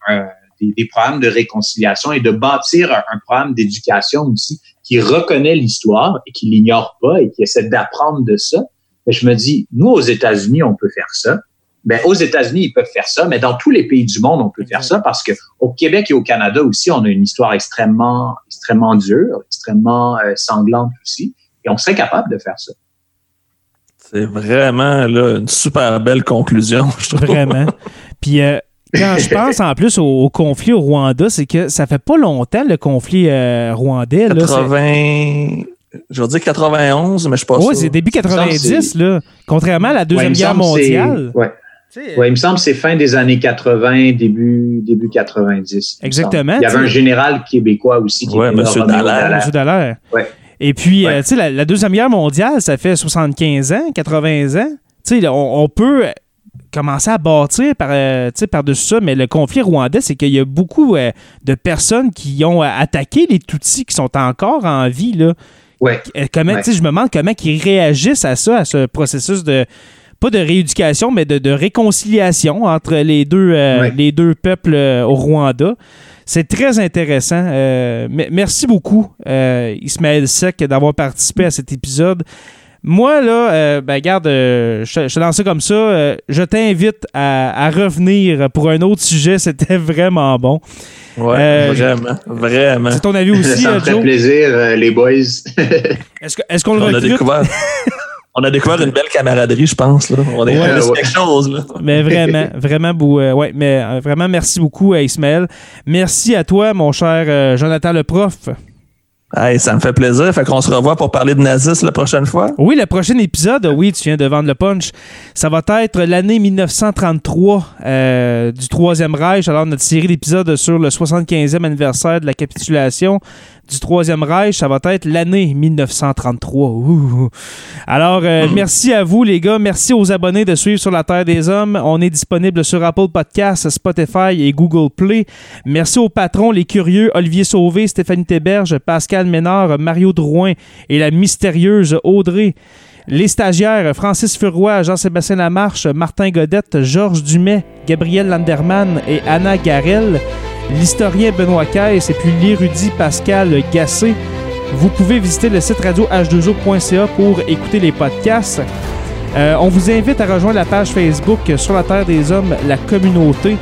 un, des, des, programmes de réconciliation et de bâtir un, un programme d'éducation aussi qui reconnaît l'histoire et qui l'ignore pas et qui essaie d'apprendre de ça, ben, je me dis, nous aux États-Unis, on peut faire ça ben, aux États-Unis, ils peuvent faire ça, mais dans tous les pays du monde, on peut faire ça parce que au Québec et au Canada aussi, on a une histoire extrêmement, extrêmement dure, extrêmement euh, sanglante aussi, et on serait capable de faire ça. C'est vraiment là, une super belle conclusion, je trouve. Vraiment. Puis euh, quand je pense en plus au, conflit au Rwanda, c'est que ça fait pas longtemps le conflit euh, rwandais. 80 je veux dire 91, mais je suis pas Oui, c'est début 90, là. Contrairement à la Deuxième Guerre mondiale. Ouais. Oui, il me semble que c'est fin des années 80, début, début 90. Exactement. Il, y avait un général québécois aussi qui ouais, était M. Dallaire. M. Dallaire. Ouais. Et puis, euh, tu sais, la, Deuxième Guerre mondiale, ça fait 75 ans, 80 ans. Tu sais, on, peut commencer à bâtir par, euh, par-dessus ça, mais le conflit rwandais, c'est qu'il y a beaucoup euh, de personnes qui ont attaqué les Tutsis qui sont encore en vie. Là. Ouais. Comment, ouais. Je me demande comment ils réagissent à ça, à ce processus de, pas de rééducation, mais de, réconciliation entre les deux, euh, les deux peuples euh, au Rwanda. C'est très intéressant. Euh, merci beaucoup, Ismaël Sec, d'avoir participé à cet épisode. Moi, là, ben, garde, je, te lance ça comme ça. je t'invite à, revenir pour un autre sujet. C'était vraiment bon. Ouais, vraiment, vraiment. C'est ton avis aussi, Ça me fait plaisir, les boys. est-ce qu'on le On a découvert on a découvert une belle camaraderie, je pense. Là. On est ouais, quelque chose. Là. Mais vraiment, vraiment, euh, ouais, mais euh, vraiment, merci beaucoup à Ismaël. Merci à toi, mon cher euh, Jonathan le prof. Hey, ça me fait plaisir. Fait qu'on se revoit pour parler de nazisme la prochaine fois. Oui, le prochain épisode, oui, tu viens de vendre le punch. Ça va être l'année 1933 euh, du Troisième Reich. Alors, notre série d'épisodes sur le 75e anniversaire de la capitulation du Troisième Reich, ça va être l'année 1933. Alors, euh, merci à vous, les gars. Merci aux abonnés de suivre sur la Terre des Hommes. On est disponible sur Apple Podcasts, Spotify et Google Play. Merci aux patrons, les curieux, Olivier Sauvé, Stéphanie Théberge, Pascal Ménard, Mario Drouin et la mystérieuse Audrey. Les stagiaires, Francis Furoy, Jean-Sébastien Lamarche, Martin Godette, Georges Dumais, Gabriel Landerman et Anna Garel l'historien Benoît Caisse et puis l'érudit Pascal Gassé. Vous pouvez visiter le site radio h2o.ca pour écouter les podcasts. Euh, on vous invite à rejoindre la page Facebook Sur la Terre des Hommes, la communauté.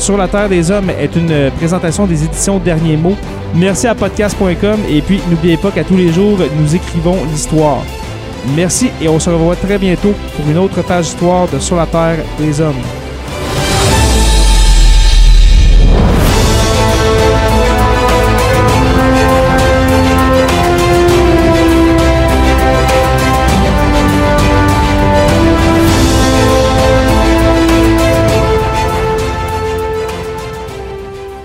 Sur la Terre des Hommes est une présentation des éditions Derniers Mots. Merci à podcast.com et puis n'oubliez pas qu'à tous les jours, nous écrivons l'histoire. Merci et on se revoit très bientôt pour une autre page d'histoire de Sur la Terre des Hommes.